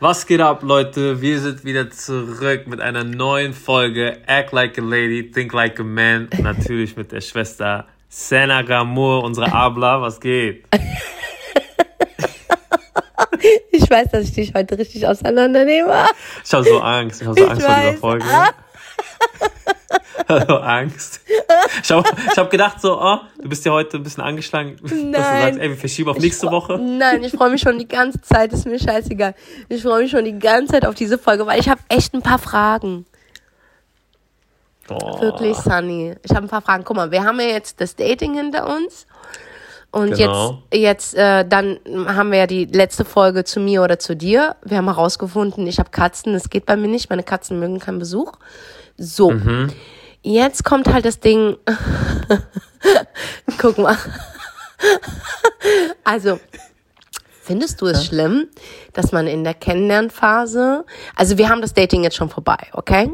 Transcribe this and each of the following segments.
Was geht ab, Leute? Wir sind wieder zurück mit einer neuen Folge Act Like a Lady, Think Like a Man. Natürlich mit der Schwester Sena Gamour, unsere Abla. Was geht? Ich weiß, dass ich dich heute richtig auseinandernehme. Ich habe so Angst. Ich habe so Angst vor dieser Folge. so Angst. Ich habe hab gedacht so, oh, du bist ja heute ein bisschen angeschlagen, Nein. dass du sagst, ey, wir verschieben auf nächste Woche. Nein, ich freue mich schon die ganze Zeit, ist mir scheißegal. Ich freue mich schon die ganze Zeit auf diese Folge, weil ich habe echt ein paar Fragen. Oh. Wirklich, Sunny. Ich habe ein paar Fragen. Guck mal, wir haben ja jetzt das Dating hinter uns. Und Genau. jetzt, jetzt äh, dann haben wir ja die letzte Folge zu mir oder zu dir. Wir haben herausgefunden, ich habe Katzen, das geht bei mir nicht. Meine Katzen mögen keinen Besuch. So, Mhm. Jetzt kommt halt das Ding. Guck mal. Also, findest du es schlimm, dass man in der Kennenlernphase, also wir haben das Dating jetzt schon vorbei, okay?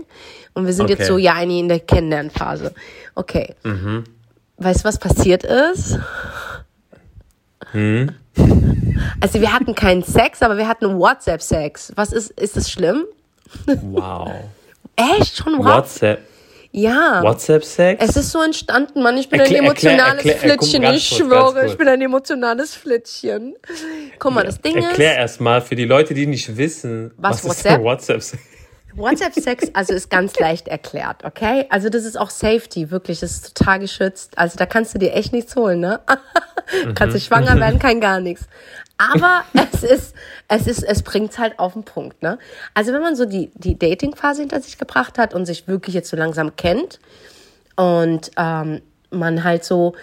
Und wir sind jetzt Okay. so, ja, eigentlich in der Kennenlernphase. Okay. Weißt du, was passiert ist? Also wir hatten keinen Sex, aber wir hatten WhatsApp-Sex. Was ist, ist das schlimm? Wow. Echt? Schon WhatsApp? WhatsApp, Ja. WhatsApp-Sex? Es ist so entstanden, Mann. Ich bin Erklär- ein erklär- emotionales erklär- guck, Flittchen. ich kurz, schwöre, ich bin ein emotionales Flittchen. Guck mal, das Ding Erklär ist, erstmal für die Leute, die nicht wissen, Was, was, ist WhatsApp? denn WhatsApp? WhatsApp-Sex, also ist ganz leicht erklärt, okay? Also das ist auch Safety, wirklich, das ist total geschützt. Also da kannst du dir echt nichts holen, ne? kannst du schwanger werden, kein gar nichts. Aber es ist, es ist, es bringt's halt auf den Punkt, ne? Also wenn man so die, die Dating-Phase hinter sich gebracht hat und sich wirklich jetzt so langsam kennt und ähm, man halt so,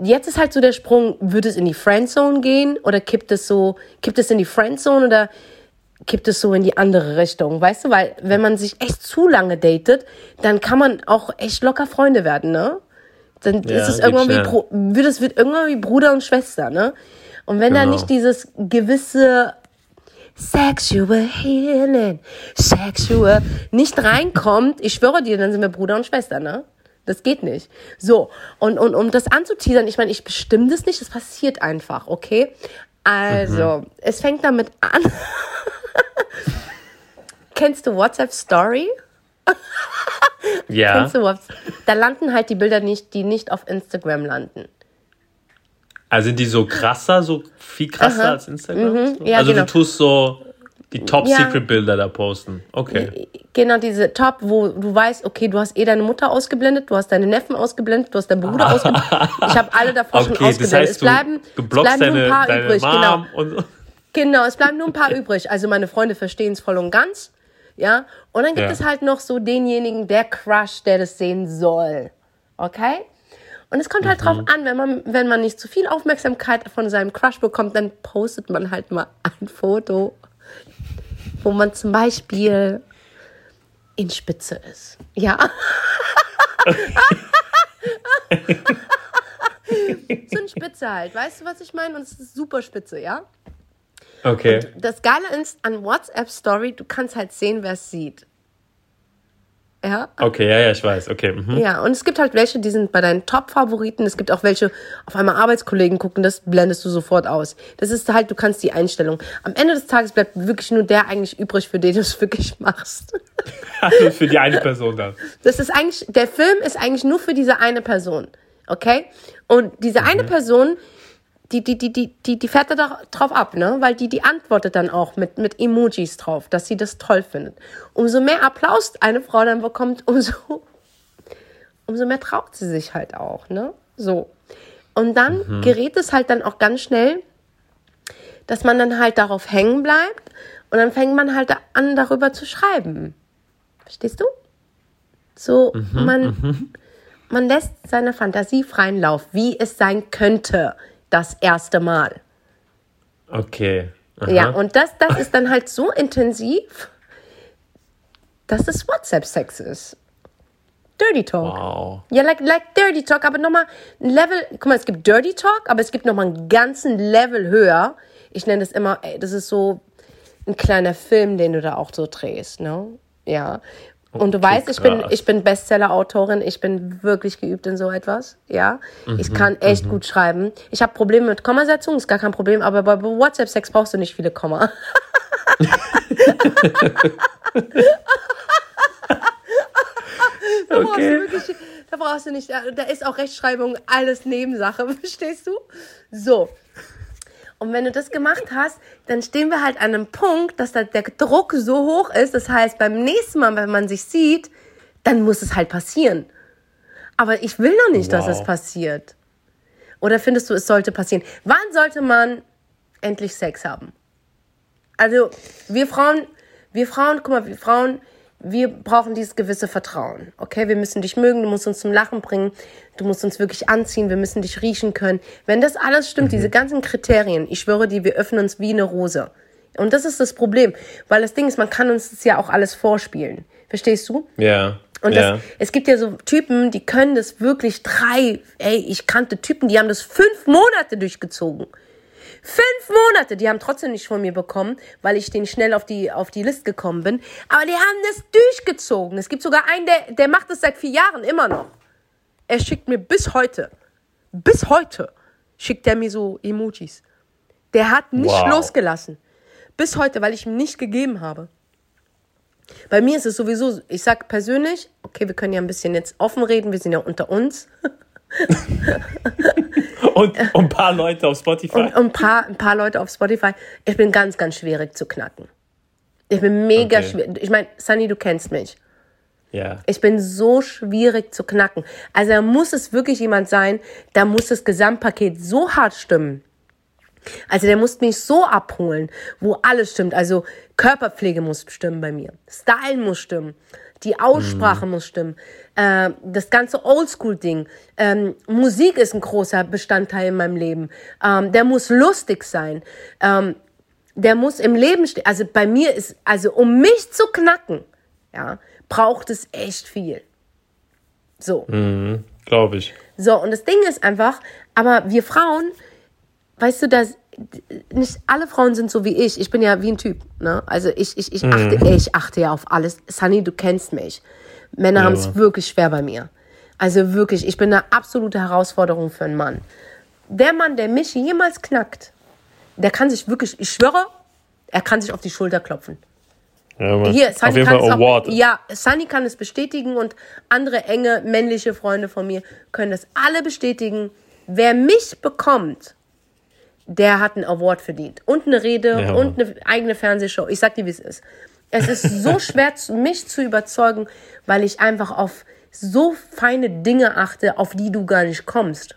jetzt ist halt so der Sprung, würde es in die Friendzone gehen oder kippt es so, kippt es in die Friendzone oder kippt es so in die andere Richtung, weißt du? Weil wenn man sich echt zu lange datet, dann kann man auch echt locker Freunde werden, ne? Dann Ja, ist es irgendwann wie. Bro- wird es wird irgendwann wie Bruder und Schwester, ne? Und wenn da Genau. nicht dieses gewisse Sexual Healing, Sexual nicht reinkommt, ich schwöre dir, dann sind wir Bruder und Schwester, ne? Das geht nicht. So, und, und um das anzuteasern, ich meine, ich bestimme das nicht, das passiert einfach, okay? Also, Mhm. es fängt damit an. Kennst du WhatsApp Story? Ja. Kennst du WhatsApp? Da landen halt die Bilder nicht, die nicht auf Instagram landen. Also sind die so krasser, so viel krasser Aha. als Instagram? Ja, also genau. du tust so die Ja. Top-Secret-Bilder da posten. Okay. Genau, diese Top, wo du weißt, okay, du hast eh deine Mutter ausgeblendet, du hast deine Neffen ausgeblendet, du hast deinen Bruder ausgeblendet. Ich habe alle davor schon Okay, das ausgeblendet. heißt, es bleiben, du blockst bleiben nur deine, ein paar übrig, genau. Mom und so. Genau, es bleiben nur ein paar übrig. Also meine Freunde verstehen es voll und ganz. Ja. Und dann gibt Ja. es halt noch so denjenigen, der Crush, der das sehen soll. Okay? Und es kommt halt drauf Mhm. an, wenn man, wenn man nicht zu viel Aufmerksamkeit von seinem Crush bekommt, dann postet man halt mal ein Foto, wo man zum Beispiel in Spitze ist. Ja. so ein Spitze halt. Weißt du, was ich meine? Und es ist super spitze, ja? Okay. Das Geile ist an WhatsApp Story, du kannst halt sehen, wer es sieht. Ja? Okay, ja, ja, ich weiß. Okay. Mhm. Ja, und es gibt halt welche, die sind bei deinen Top-Favoriten. Es gibt auch welche, auf einmal Arbeitskollegen gucken, das blendest du sofort aus. Das ist halt, du kannst die Einstellung. Am Ende des Tages bleibt wirklich nur der eigentlich übrig, für den du es wirklich machst. Also für die eine Person dann. Das ist eigentlich, der Film ist eigentlich nur für diese eine Person. Okay? Und diese eine Person, die, die, die, die, die, die fährt da doch drauf ab, ne? Weil die, die antwortet dann auch mit, mit Emojis drauf, dass sie das toll findet. Umso mehr Applaus eine Frau dann bekommt, umso, umso mehr traut sie sich halt auch, ne? So. Und dann gerät es halt dann auch ganz schnell, dass man dann halt darauf hängen bleibt und dann fängt man halt an, darüber zu schreiben. Verstehst du? So, man, man lässt seiner Fantasie freien Lauf, wie es sein könnte, das erste Mal. Okay. Aha. Ja, und das, das ist dann halt so intensiv, dass es WhatsApp-Sex ist. Dirty Talk. Wow. Ja, like, like Dirty Talk, aber nochmal ein Level. Guck mal, es gibt Dirty Talk, aber es gibt nochmal einen ganzen Level höher. Ich nenne das immer, ey, das ist so ein kleiner Film, den du da auch so drehst, ne? Ja. Und du Okay, weißt, ich bin, krass. ich bin Bestseller-Autorin, ich bin wirklich geübt in so etwas, ja. Ich Mhm, kann echt gut schreiben. Ich habe Probleme mit Kommasetzung, ist gar kein Problem, aber bei WhatsApp-Sex brauchst du nicht viele Komma. Da brauchst du wirklich, da brauchst du nicht, da ist auch Rechtschreibung alles Nebensache, verstehst du? So. Und wenn du das gemacht hast, dann stehen wir halt an einem Punkt, dass da der Druck so hoch ist. Das heißt, beim nächsten Mal, wenn man sich sieht, dann muss es halt passieren. Aber ich will noch nicht, dass Wow. es passiert. Oder findest du, es sollte passieren? Wann sollte man endlich Sex haben? Also, wir Frauen, wir Frauen, guck mal, wir Frauen, wir brauchen dieses gewisse Vertrauen. Okay, wir müssen dich mögen, du musst uns zum Lachen bringen, du musst uns wirklich anziehen, wir müssen dich riechen können. Wenn das alles stimmt, diese ganzen Kriterien, ich schwöre dir, wir öffnen uns wie eine Rose. Und das ist das Problem, weil das Ding ist, man kann uns das ja auch alles vorspielen. Verstehst du? Ja. Und das, es gibt ja so Typen, die können das wirklich drei, ey, ich kannte Typen, die haben das fünf Monate durchgezogen. Fünf Monate, die haben trotzdem nicht von mir bekommen, weil ich den schnell auf die, auf die List gekommen bin. Aber die haben das durchgezogen. Es gibt sogar einen, der, der macht das seit vier Jahren immer noch. Er schickt mir bis heute, bis heute, schickt er mir so Emojis. Der hat nicht Wow. losgelassen. Bis heute, weil ich ihm nicht gegeben habe. Bei mir ist es sowieso, ich sag persönlich, okay, wir können ja ein bisschen jetzt offen reden, wir sind ja unter uns. Und, und ein paar Leute auf Spotify. Und ein paar, ein paar Leute auf Spotify. Ich bin ganz, ganz schwierig zu knacken. Ich bin mega Okay. schwierig. Ich meine, Sunny, du kennst mich. ja. Ich bin so schwierig zu knacken. Also da muss es wirklich jemand sein, da muss das Gesamtpaket so hart stimmen. Also der muss mich so abholen, wo alles stimmt. Also Körperpflege muss stimmen bei mir. Style muss stimmen. Die Aussprache muss stimmen. Äh, das ganze Oldschool-Ding. Ähm, Musik ist ein großer Bestandteil in meinem Leben. Ähm, der muss lustig sein. Ähm, der muss im Leben stehen. Also bei mir ist, also um mich zu knacken, ja, braucht es echt viel. So. Glaube ich. So, und das Ding ist einfach, aber wir Frauen, weißt du, dass nicht alle Frauen sind so wie ich. Ich bin ja wie ein Typ. Ne? Also ich, ich, ich, achte, ich achte ja auf alles. Sunny, du kennst mich. Männer haben es wirklich schwer bei mir. Also wirklich, ich bin eine absolute Herausforderung für einen Mann. Der Mann, der mich jemals knackt, der kann sich wirklich, ich schwöre, er kann sich auf die Schulter klopfen. Ja, Mann. Hier, Sunny auf jeden kann Fall es auch, Award. ja, Sunny kann es bestätigen und andere enge männliche Freunde von mir können das alle bestätigen. Wer mich bekommt, der hat einen Award verdient und eine Rede Ja, und eine eigene Fernsehshow. Ich sag dir, wie es ist. Es ist so schwer, mich zu überzeugen, weil ich einfach auf so feine Dinge achte, auf die du gar nicht kommst.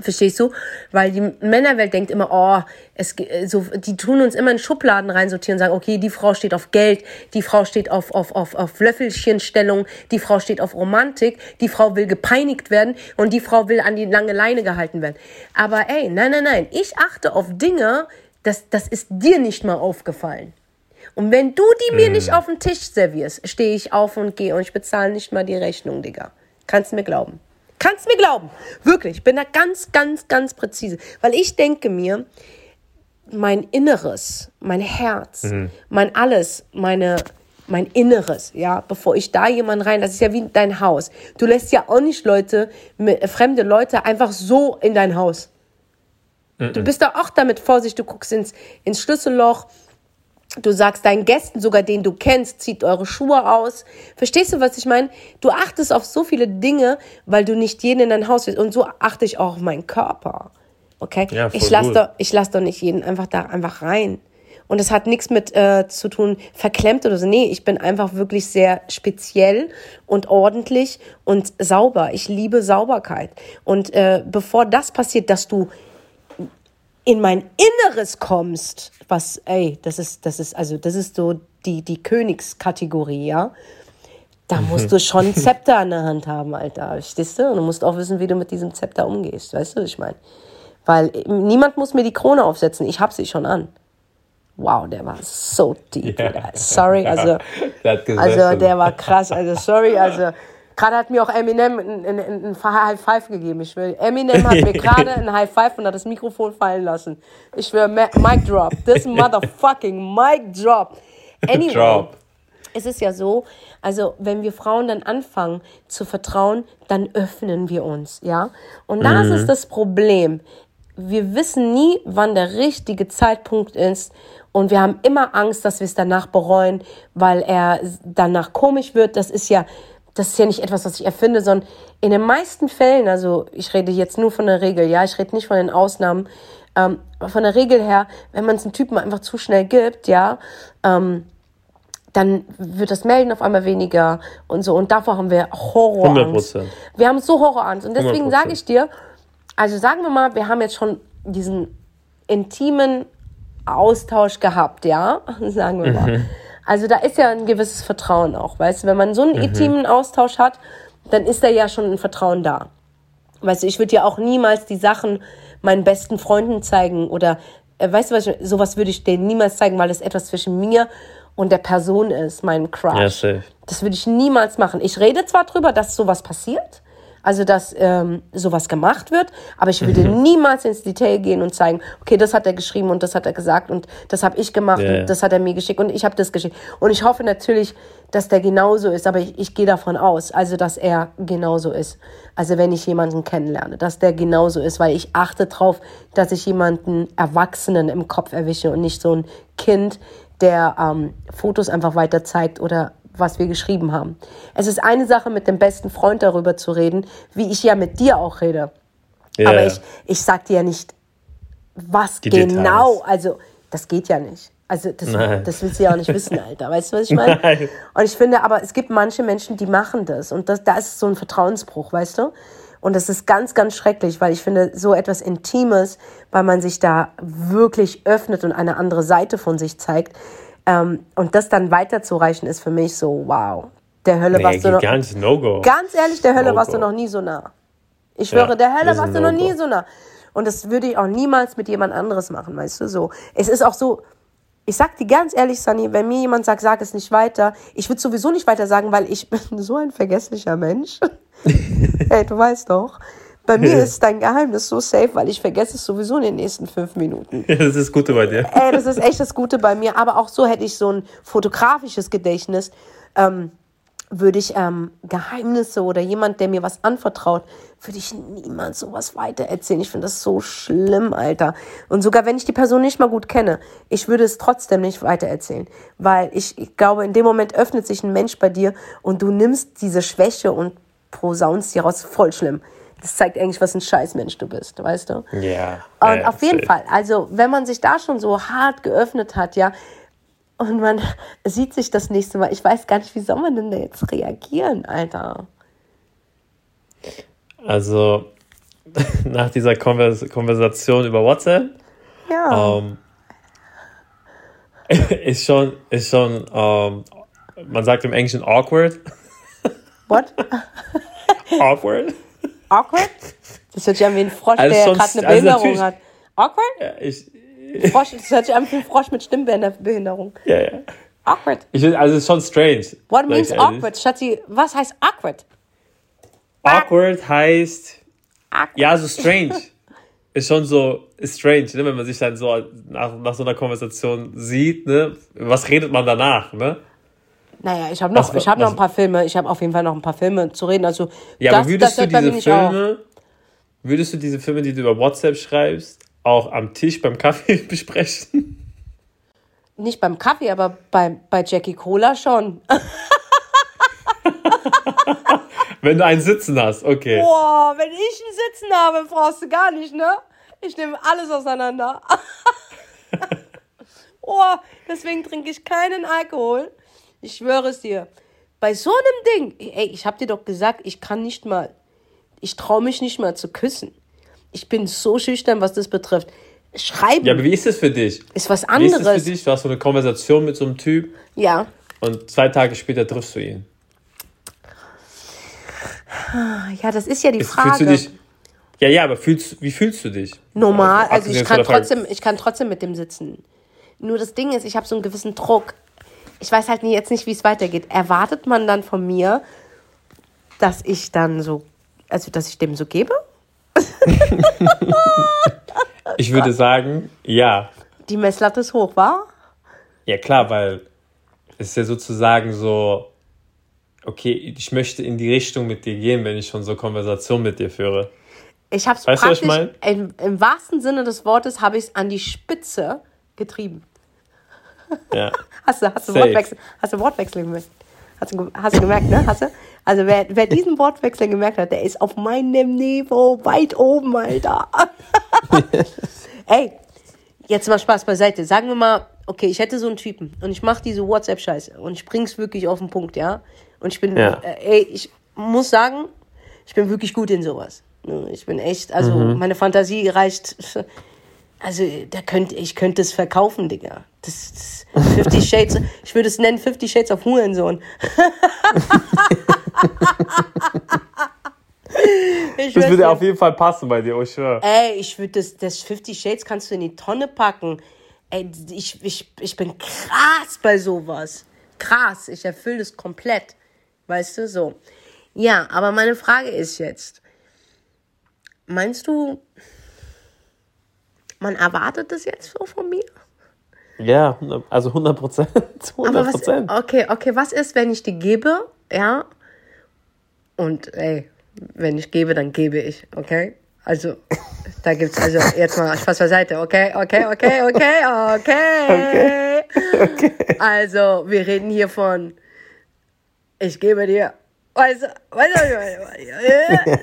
Verstehst du? Weil die Männerwelt denkt immer, oh, es, so, die tun uns immer in Schubladen reinsortieren und sagen, okay, die Frau steht auf Geld, die Frau steht auf, auf, auf, auf Löffelchenstellung, die Frau steht auf Romantik, die Frau will gepeinigt werden und die Frau will an die lange Leine gehalten werden. Aber ey, nein, nein, nein, ich achte auf Dinge, das, das ist dir nicht mal aufgefallen. Und wenn du die mir nicht auf den Tisch servierst, stehe ich auf und gehe und ich bezahle nicht mal die Rechnung, Digga. Kannst mir glauben. Kannst mir glauben. Wirklich. Ich bin da ganz, ganz, ganz präzise. Weil ich denke mir, mein Inneres, mein Herz, mein alles, meine, mein Inneres, ja, bevor ich da jemanden rein, das ist ja wie dein Haus. Du lässt ja auch nicht Leute, mit, fremde Leute einfach so in dein Haus. Du bist da auch damit vorsichtig, du guckst ins, ins Schlüsselloch, Du sagst deinen Gästen, sogar denen du kennst, zieht eure Schuhe aus. Verstehst du, was ich meine? Du achtest auf so viele Dinge, weil du nicht jeden in dein Haus willst. Und so achte ich auch auf meinen Körper. Okay? Ja, ich lasse doch, ich lass doch nicht jeden einfach da einfach rein. Und es hat nichts mit äh, zu tun, verklemmt oder so. Nee, ich bin einfach wirklich sehr speziell und ordentlich und sauber. Ich liebe Sauberkeit. Und äh, bevor das passiert, dass du in mein Inneres kommst, was, ey, das ist, das ist, also, das ist so die, die Königskategorie, ja. Da musst du schon ein Zepter an der Hand haben, Alter, verstehst du? Und du musst auch wissen, wie du mit diesem Zepter umgehst, weißt du, was ich meine? Weil äh, niemand muss mir die Krone aufsetzen, ich hab sie schon an. Wow, der war so deep. Ja. Sorry, also, also der war krass, also sorry, also gerade hat mir auch Eminem ein, ein, ein, High Five gegeben. Ich will, Eminem hat mir gerade ein High Five und hat das Mikrofon fallen lassen. Ich schwöre, Ma- Mic Drop, this motherfucking Mic Drop. Anyway, Drop. es ist ja so, also wenn wir Frauen dann anfangen zu vertrauen, dann öffnen wir uns, ja. Und das ist das Problem. wir wissen nie, wann der richtige Zeitpunkt ist. Und wir haben immer Angst, dass wir es danach bereuen, weil er danach komisch wird. Das ist ja, das ist ja nicht etwas, was ich erfinde, sondern in den meisten Fällen, also ich rede jetzt nur von der Regel, ja, ich rede nicht von den Ausnahmen, ähm, von der Regel her, wenn man es einem Typen einfach zu schnell gibt, ja, ähm, dann wird das Melden auf einmal weniger und so. Und davor haben wir Horrorangst. 100%. Wir haben so Horrorangst. Und deswegen sage ich dir, also sagen wir mal, wir haben jetzt schon diesen intimen Austausch gehabt, ja, sagen wir mal. Mhm. Also da ist ja ein gewisses Vertrauen auch, weißt du, wenn man so einen mhm. intimen Austausch hat, dann ist da ja schon ein Vertrauen da. Weißt du, ich würde ja auch niemals die Sachen meinen besten Freunden zeigen oder, äh, weißt du was, sowas würde ich denen niemals zeigen, weil es etwas zwischen mir und der Person ist, mein Crush. Ja, das würde ich niemals machen. Ich rede zwar drüber, dass sowas passiert, also dass ähm, sowas gemacht wird, aber ich würde mhm. niemals ins Detail gehen und zeigen, okay, das hat er geschrieben und das hat er gesagt und das habe ich gemacht yeah. und das hat er mir geschickt und ich habe das geschickt. Und ich hoffe natürlich, dass der genauso ist, aber ich, ich gehe davon aus, also dass er genauso ist. Also wenn ich jemanden kennenlerne, dass der genauso ist, weil ich achte darauf, dass ich jemanden Erwachsenen im Kopf erwische und nicht so ein Kind, der ähm, Fotos einfach weiter zeigt oder was wir geschrieben haben. Es ist eine Sache, mit dem besten Freund darüber zu reden, wie ich ja mit dir auch rede. Yeah. Aber ich, ich sag dir ja nicht, was Die genau, Details. also das geht ja nicht. Also das, das willst du ja auch nicht wissen, Alter. Weißt du, was ich meine? Nein. Und ich finde, aber es gibt manche Menschen, die machen das. Und das, da ist so ein Vertrauensbruch, weißt du? Und das ist ganz, ganz schrecklich, weil ich finde, so etwas Intimes, weil man sich da wirklich öffnet und eine andere Seite von sich zeigt, ähm, und das dann weiterzureichen, ist für mich so, wow. Der Hölle nee, warst du noch. Ganz No-Go. Ganz ehrlich, der Hölle no warst du noch nie so nah. Ich schwöre, ja, der Hölle warst du noch nie so nah. Und das würde ich auch niemals mit jemand anderes machen, weißt du so. Es ist auch so, ich sag dir ganz ehrlich, Sunny, wenn mir jemand sagt, sag es nicht weiter, ich würde sowieso nicht weiter sagen, weil ich bin so ein vergesslicher Mensch. Ey, du weißt doch. Bei mir ist dein Geheimnis so safe, weil ich vergesse es sowieso in den nächsten fünf Minuten. Ja, das ist das Gute bei dir. Ey, das ist echt das Gute bei mir. Aber auch so hätte ich so ein fotografisches Gedächtnis. Ähm, würde ich ähm, Geheimnisse oder jemand, der mir was anvertraut, würde ich niemals sowas weitererzählen. Ich finde das so schlimm, Alter. Und sogar wenn ich die Person nicht mal gut kenne, ich würde es trotzdem nicht weitererzählen. Weil ich, ich glaube, in dem Moment öffnet sich ein Mensch bei dir und du nimmst diese Schwäche und posaunst die raus. Voll schlimm das zeigt eigentlich, was ein Scheißmensch du bist, weißt du? Ja. Und ja, auf jeden Fall, also wenn man sich da schon so hart geöffnet hat, ja, und man sieht sich das nächste Mal, ich weiß gar nicht, wie soll man denn da jetzt reagieren, Alter? Also, nach dieser Konvers Konversation über WhatsApp, ja. Ähm, ist schon, ist schon, ähm, man sagt im Englischen awkward. What? awkward awkward? Das hört sich an wie ein Frosch, also der gerade eine also Behinderung also hat. Awkward? Ja, ich, Frosch, das hört sich an wie ein Frosch mit Stimmbehinderung. Ja, ja. Awkward. Ich, also es ist schon strange. What means awkward? Schatzi, was heißt awkward? Awkward heißt. Awkward. Ja, so strange. ist schon so strange, ne? wenn man sich dann so nach, nach so einer Konversation sieht, ne? Was redet man danach, ne? Naja, ich habe noch, was, hab noch ein paar Filme. Ich habe auf jeden Fall noch ein paar Filme zu reden. Also, ja, das, aber würdest das du diese Filme, würdest du diese Filme, die du über WhatsApp schreibst, auch am Tisch beim Kaffee besprechen? Nicht beim Kaffee, aber bei, bei Jackie Cola schon. wenn du einen Sitzen hast, okay. Boah, wenn ich einen Sitzen habe, brauchst du gar nicht, ne? Ich nehme alles auseinander. Boah, deswegen trinke ich keinen Alkohol. Ich schwöre es dir. Bei so einem Ding, ey, ich hab dir doch gesagt, ich kann nicht mal, ich traue mich nicht mal zu küssen. Ich bin so schüchtern, was das betrifft. Schreiben. Ja, aber wie ist das für dich? Ist was anderes. Wie ist das für dich? Du hast so eine Konversation mit so einem Typ. Ja. Und zwei Tage später triffst du ihn. Ja, das ist ja die ist, Frage. Fühlst du dich, ja, ja, aber fühlst, wie fühlst du dich? Normal, also ich kann, trotzdem, ich kann trotzdem mit dem sitzen. Nur das Ding ist, ich habe so einen gewissen Druck ich weiß halt jetzt nicht, wie es weitergeht. Erwartet man dann von mir, dass ich dann so, also dass ich dem so gebe? ich würde sagen, ja. Die Messlatte ist hoch, war? Ja, klar, weil es ist ja sozusagen so, okay, ich möchte in die Richtung mit dir gehen, wenn ich schon so Konversation mit dir führe. Ich habe es Weißt du, was praktisch, ich mein? im, im wahrsten Sinne des Wortes, habe ich es an die Spitze getrieben. Ja. Hast du, hast du, Safe. Wortwechsel, hast du Wortwechsel gemerkt? Hast du, hast du gemerkt, ne? Hast du? Also wer, wer diesen Wortwechsel gemerkt hat, der ist auf meinem Niveau weit oben, Alter. Ey, jetzt mal Spaß beiseite. Sagen wir mal, okay, ich hätte so einen Typen und ich mache diese WhatsApp-Scheiße und ich bring's wirklich auf den Punkt, ja? Und ich bin, Ja. äh, ey, ich muss sagen, ich bin wirklich gut in sowas. Ich bin echt, also meine Fantasie reicht, also da könnte, ich könnte es verkaufen, Digga. Das, das 50 Shades, ich würde es nennen 50 Shades of Hurensohn. ich Das würd- würde auf jeden Fall passen bei dir, oh, ich schwöre. Ey, ich würde das, das 50 Shades kannst du in die Tonne packen. Ey, ich, ich, ich bin krass bei sowas. Krass, ich erfülle das komplett. Weißt du, so. Ja, aber meine Frage ist jetzt, meinst du, man erwartet das jetzt so von mir? Ja, also 100 Prozent. 100 Aber was, Prozent. okay, okay, was ist, wenn ich die gebe, ja? Und ey, wenn ich gebe, dann gebe ich, okay? Also, da gibt's also jetzt mal Spaß beiseite, okay, okay, okay, okay, okay. Also, wir reden hier von, ich gebe dir, weißt du, weißt du, ich meine?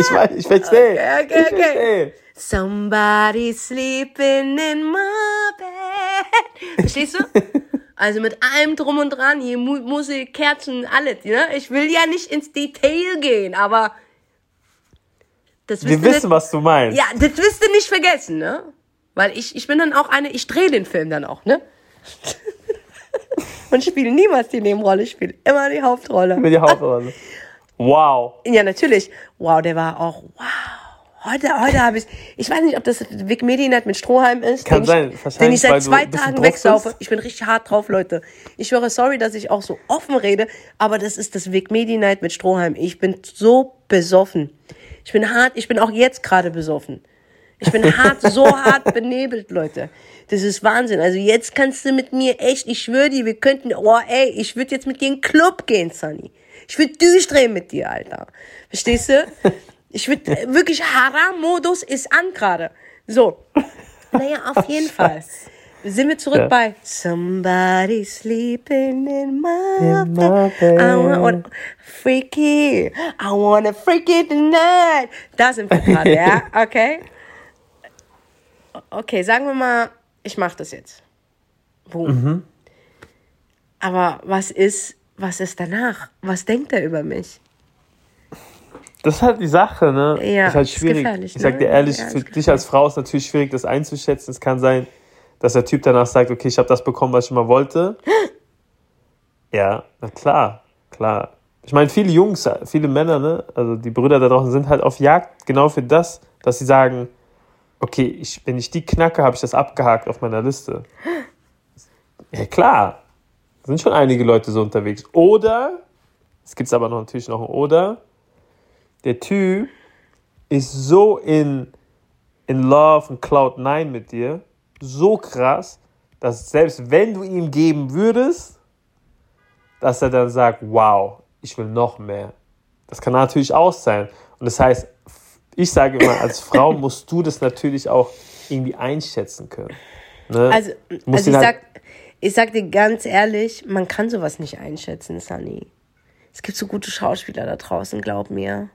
Ich weiß, ich verstehe. Okay, okay, okay. Somebody sleeping in my bed. Verstehst du? Also mit allem drum und dran, hier Mu Musik, Kerzen, alles, ne? Ich will ja nicht ins Detail gehen, aber das Wir wissen, nicht, was du meinst. Ja, das wirst du nicht vergessen, ne? Weil ich, ich bin dann auch eine, ich drehe den Film dann auch, ne? und spiele niemals die Nebenrolle, ich spiele immer die Hauptrolle. Mit die Hauptrolle. Wow. Ja, natürlich. Wow, der war auch, wow. Heute, heute habe ich, ich weiß nicht, ob das Wikimedia Night mit Strohhalm ist, Kann den, sein. ich, den ich seit zwei Tagen wegsaufe. Ich bin richtig hart drauf, Leute. Ich höre sorry, dass ich auch so offen rede, aber das ist das Wikimedia Night mit Strohhalm. Ich bin so besoffen. Ich bin hart, ich bin auch jetzt gerade besoffen. Ich bin hart, so hart benebelt, Leute. Das ist Wahnsinn. Also jetzt kannst du mit mir echt, ich schwöre dir, wir könnten, oh ey, ich würde jetzt mit dir in den Club gehen, Sunny. Ich würde durchdrehen mit dir, Alter. Verstehst du? Ich würde, wirklich, Haram-Modus ist an gerade. So. Naja, auf jeden Fall. Sind wir zurück Ja. bei Somebody sleeping in my In bed. my I bed. want freaky. I wanna freaky tonight. Da sind wir gerade, ja? Okay. Okay, sagen wir mal, ich mache das jetzt. Boom. Mhm. Aber was ist, was ist danach? Was denkt er über mich? Das ist halt die Sache, ne? Ja, ist halt ist schwierig. gefährlich, ich sag ne? dir ehrlich, Ja, für ist dich als Frau ist natürlich schwierig, das einzuschätzen. Es kann sein, dass der Typ danach sagt, okay, ich habe das bekommen, was ich immer wollte. Ja, na klar, klar. Ich meine, viele Jungs, viele Männer, ne, also die Brüder da draußen sind halt auf Jagd genau für das, dass sie sagen, okay, ich, wenn ich die knacke, habe ich das abgehakt auf meiner Liste. Ja, klar. Sind schon einige Leute so unterwegs. Oder, es gibt aber noch natürlich noch ein Oder, der Typ ist so in, in Love und Cloud 9 mit dir, so krass, dass selbst wenn du ihm geben würdest, dass er dann sagt, wow, ich will noch mehr. Das kann natürlich auch sein. Und das heißt, ich sage immer, als Frau musst du das natürlich auch irgendwie einschätzen können. Ne? Also, also ich, halt- sag, ich sag dir ganz ehrlich, man kann sowas nicht einschätzen, Sunny. Es gibt so gute Schauspieler da draußen, glaub mir.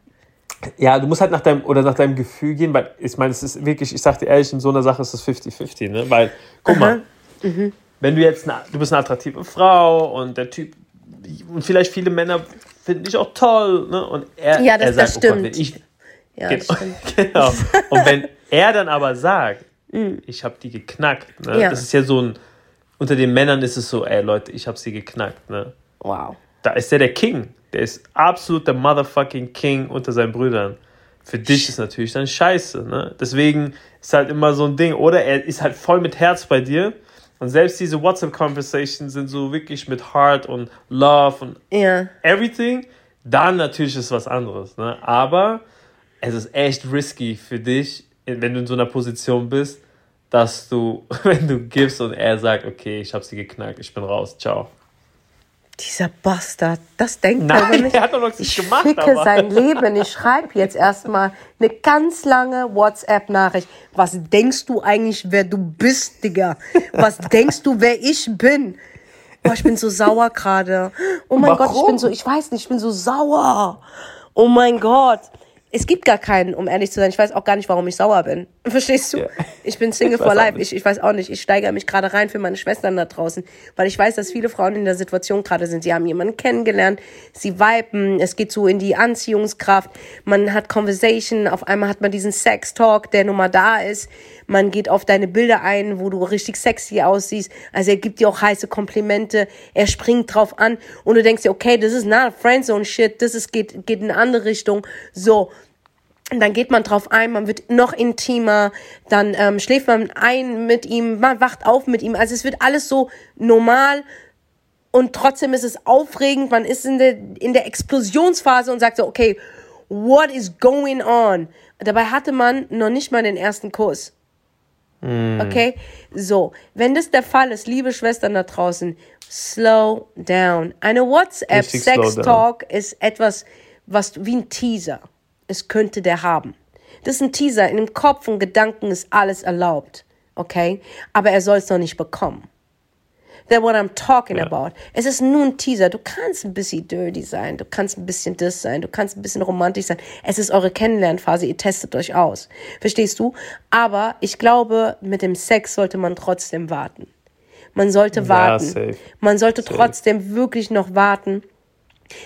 Ja, du musst halt nach deinem oder nach deinem Gefühl gehen, weil ich meine, es ist wirklich, ich sag dir ehrlich, in so einer Sache ist es 50-50, ne? Weil, guck mal, Mhm. wenn du jetzt, eine, du bist eine attraktive Frau und der Typ, und vielleicht viele Männer finden dich auch toll, ne? Und er, Ja, das- er sagt, das oh Gott, stimmt. ich, Ja, genau, das stimmt. genau. Und wenn er dann aber sagt, ich habe die geknackt, ne? Ja. Das ist ja so ein, unter den Männern ist es so, ey Leute, ich habe sie geknackt, ne? Wow. Da ist der der King. Der ist absolut der motherfucking King unter seinen Brüdern. Für dich ist natürlich dann scheiße, ne? Deswegen ist halt immer so ein Ding. Oder er ist halt voll mit Herz bei dir. Und selbst diese WhatsApp-Conversations sind so wirklich mit Heart und Love und Ja. everything. Dann natürlich ist was anderes, ne? Aber es ist echt risky für dich, wenn du in so einer Position bist, dass du, wenn du gibst und er sagt, okay, ich habe sie geknackt, ich bin raus, ciao. Dieser Bastard, das denkt Nein, er über mich. Er hat doch noch ich gemacht, ficke aber. sein Leben. Ich schreibe jetzt erstmal eine ganz lange WhatsApp-Nachricht. Was denkst du eigentlich, wer du bist, Digga? Was denkst du, wer ich bin? Boah, ich bin so sauer gerade. Oh mein Warum? Gott, ich bin so, ich weiß nicht, ich bin so sauer. Oh mein Gott. Es gibt gar keinen, um ehrlich zu sein. Ich weiß auch gar nicht, warum ich sauer bin. Verstehst du? Ja. Ich bin Single for life. Ich, ich weiß auch nicht. Ich steigere mich gerade rein für meine Schwestern da draußen, weil ich weiß, dass viele Frauen in der Situation gerade sind. Sie haben jemanden kennengelernt, sie viben, es geht so in die Anziehungskraft, man hat Conversation, auf einmal hat man diesen Sex-Talk, der nun mal da ist. Man geht auf deine Bilder ein, wo du richtig sexy aussiehst. Also er gibt dir auch heiße Komplimente, er springt drauf an und du denkst dir, okay, das ist not Friendzone Shit, das ist, geht, geht in eine andere Richtung. So, dann geht man drauf ein, man wird noch intimer, dann ähm, schläft man ein mit ihm, man wacht auf mit ihm. Also es wird alles so normal und trotzdem ist es aufregend. Man ist in der, in der Explosionsphase und sagt so, okay, what is going on? Dabei hatte man noch nicht mal den ersten Kuss. Mm. Okay? So, wenn das der Fall ist, liebe Schwestern da draußen, slow down. Eine WhatsApp-Sex-Talk ist etwas, was wie ein Teaser es könnte der haben. Das ist ein Teaser. In dem Kopf und Gedanken ist alles erlaubt. Okay? Aber er soll es noch nicht bekommen. That's what I'm talking ja. about. Es ist nur ein Teaser. Du kannst ein bisschen dirty sein. Du kannst ein bisschen das sein. Du kannst ein bisschen romantisch sein. Es ist eure Kennenlernphase. Ihr testet euch aus. Verstehst du? Aber ich glaube, mit dem Sex sollte man trotzdem warten. Man sollte warten. Ja, man sollte safe. trotzdem wirklich noch warten,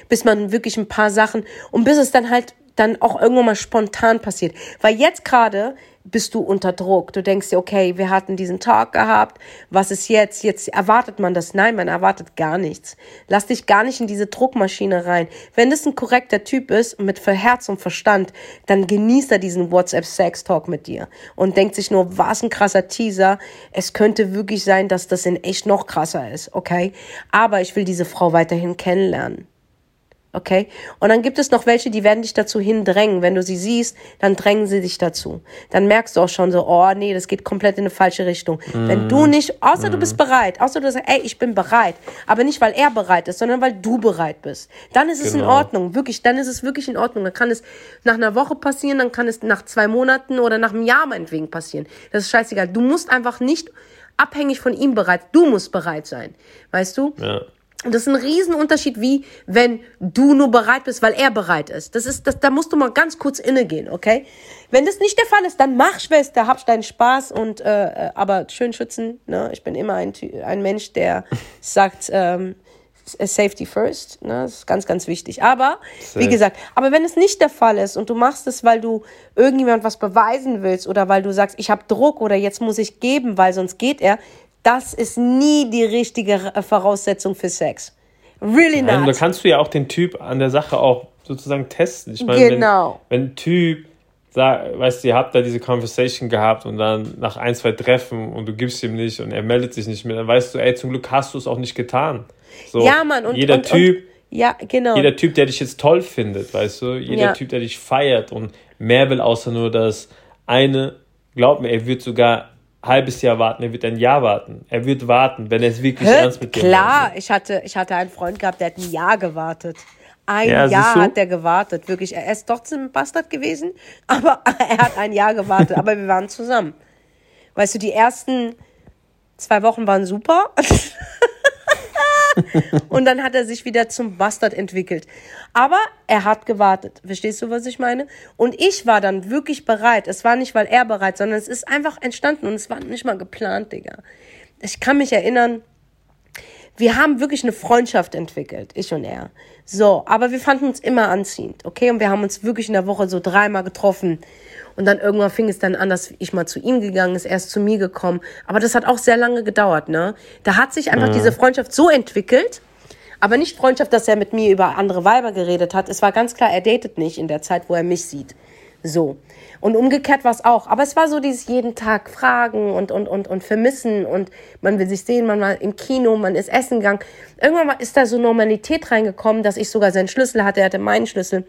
bis man wirklich ein paar Sachen und bis es dann halt dann auch irgendwann mal spontan passiert. Weil jetzt gerade bist du unter Druck. Du denkst dir, okay, wir hatten diesen Tag gehabt. Was ist jetzt? Jetzt erwartet man das. Nein, man erwartet gar nichts. Lass dich gar nicht in diese Druckmaschine rein. Wenn das ein korrekter Typ ist, mit Herz und Verstand, dann genießt er diesen WhatsApp-Sex-Talk mit dir und denkt sich nur, was ein krasser Teaser. Es könnte wirklich sein, dass das in echt noch krasser ist, okay? Aber ich will diese Frau weiterhin kennenlernen. Okay? Und dann gibt es noch welche, die werden dich dazu hindrängen. Wenn du sie siehst, dann drängen sie dich dazu. Dann merkst du auch schon so, oh nee, das geht komplett in eine falsche Richtung. Mm. Wenn du nicht, außer mm. du bist bereit, außer du sagst, ey, ich bin bereit, aber nicht, weil er bereit ist, sondern weil du bereit bist. Dann ist es genau. in Ordnung, wirklich, dann ist es wirklich in Ordnung. Dann kann es nach einer Woche passieren, dann kann es nach zwei Monaten oder nach einem Jahr meinetwegen passieren. Das ist scheißegal. Du musst einfach nicht abhängig von ihm bereit, du musst bereit sein. Weißt du? Ja. Und das ist ein Riesenunterschied, wie wenn du nur bereit bist, weil er bereit ist. Das ist, das, da musst du mal ganz kurz innegehen, okay? Wenn das nicht der Fall ist, dann mach Schwester, hab deinen Spaß und äh, äh aber schön schützen. Ne? Ich bin immer ein, ein Mensch, der sagt ähm, Safety first. Ne? Das ist ganz, ganz wichtig. Aber Safe. wie gesagt, aber wenn es nicht der Fall ist und du machst es, weil du irgendjemand was beweisen willst oder weil du sagst, ich habe Druck oder jetzt muss ich geben, weil sonst geht er, das ist nie die richtige Voraussetzung für Sex. Really not. Nein, da kannst du ja auch den Typ an der Sache auch sozusagen testen. Ich meine, genau. wenn, wenn ein Typ sag, weißt du, ihr habt da diese Conversation gehabt und dann nach ein, zwei Treffen und du gibst ihm nicht und er meldet sich nicht mehr, dann weißt du, ey, zum Glück hast du es auch nicht getan. So, ja, Mann, und jeder und, Typ, und, ja, genau. Jeder Typ, der dich jetzt toll findet, weißt du, jeder ja. Typ, der dich feiert und mehr will, außer nur das eine, glaub mir, er wird sogar halbes Jahr warten, er wird ein Jahr warten. Er wird warten, wenn er es wirklich Hä? ernst mit dir Klar, ich hatte, ich hatte einen Freund gehabt, der hat ein Jahr gewartet. Ein ja, Jahr hat er gewartet, wirklich. Er ist trotzdem ein Bastard gewesen, aber er hat ein Jahr gewartet, aber wir waren zusammen. Weißt du, die ersten zwei Wochen waren super. und dann hat er sich wieder zum Bastard entwickelt. Aber er hat gewartet. Verstehst du, was ich meine? Und ich war dann wirklich bereit. Es war nicht, weil er bereit, sondern es ist einfach entstanden und es war nicht mal geplant, Digga. Ich kann mich erinnern, wir haben wirklich eine Freundschaft entwickelt, ich und er. So, aber wir fanden uns immer anziehend, okay? Und wir haben uns wirklich in der Woche so dreimal getroffen. Und dann irgendwann fing es dann an, dass ich mal zu ihm gegangen ist, er ist zu mir gekommen. Aber das hat auch sehr lange gedauert, ne? Da hat sich einfach mhm. diese Freundschaft so entwickelt, aber nicht Freundschaft, dass er mit mir über andere Weiber geredet hat. Es war ganz klar, er datet nicht in der Zeit, wo er mich sieht. So. Und umgekehrt war es auch. Aber es war so dieses jeden Tag Fragen und, und, und, und Vermissen und man will sich sehen, man war im Kino, man ist essen gegangen. Irgendwann ist da so Normalität reingekommen, dass ich sogar seinen Schlüssel hatte, er hatte meinen Schlüssel.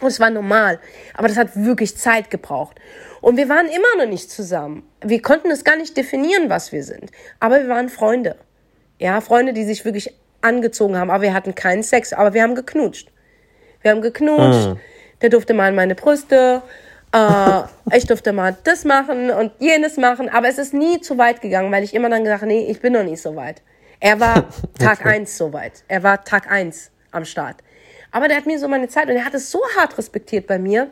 Und es war normal. Aber das hat wirklich Zeit gebraucht. Und wir waren immer noch nicht zusammen. Wir konnten es gar nicht definieren, was wir sind. Aber wir waren Freunde. Ja, Freunde, die sich wirklich angezogen haben, aber wir hatten keinen Sex, aber wir haben geknutscht. Wir haben geknutscht, mm. Der durfte mal an meine Brüste, äh, ich durfte mal das machen und jenes machen, aber es ist nie zu weit gegangen, weil ich immer dann gesagt nee, ich bin noch nicht so weit. Er war Tag okay. eins so weit. Er war Tag eins am Start. Aber der hat mir so meine Zeit und er hat es so hart respektiert bei mir,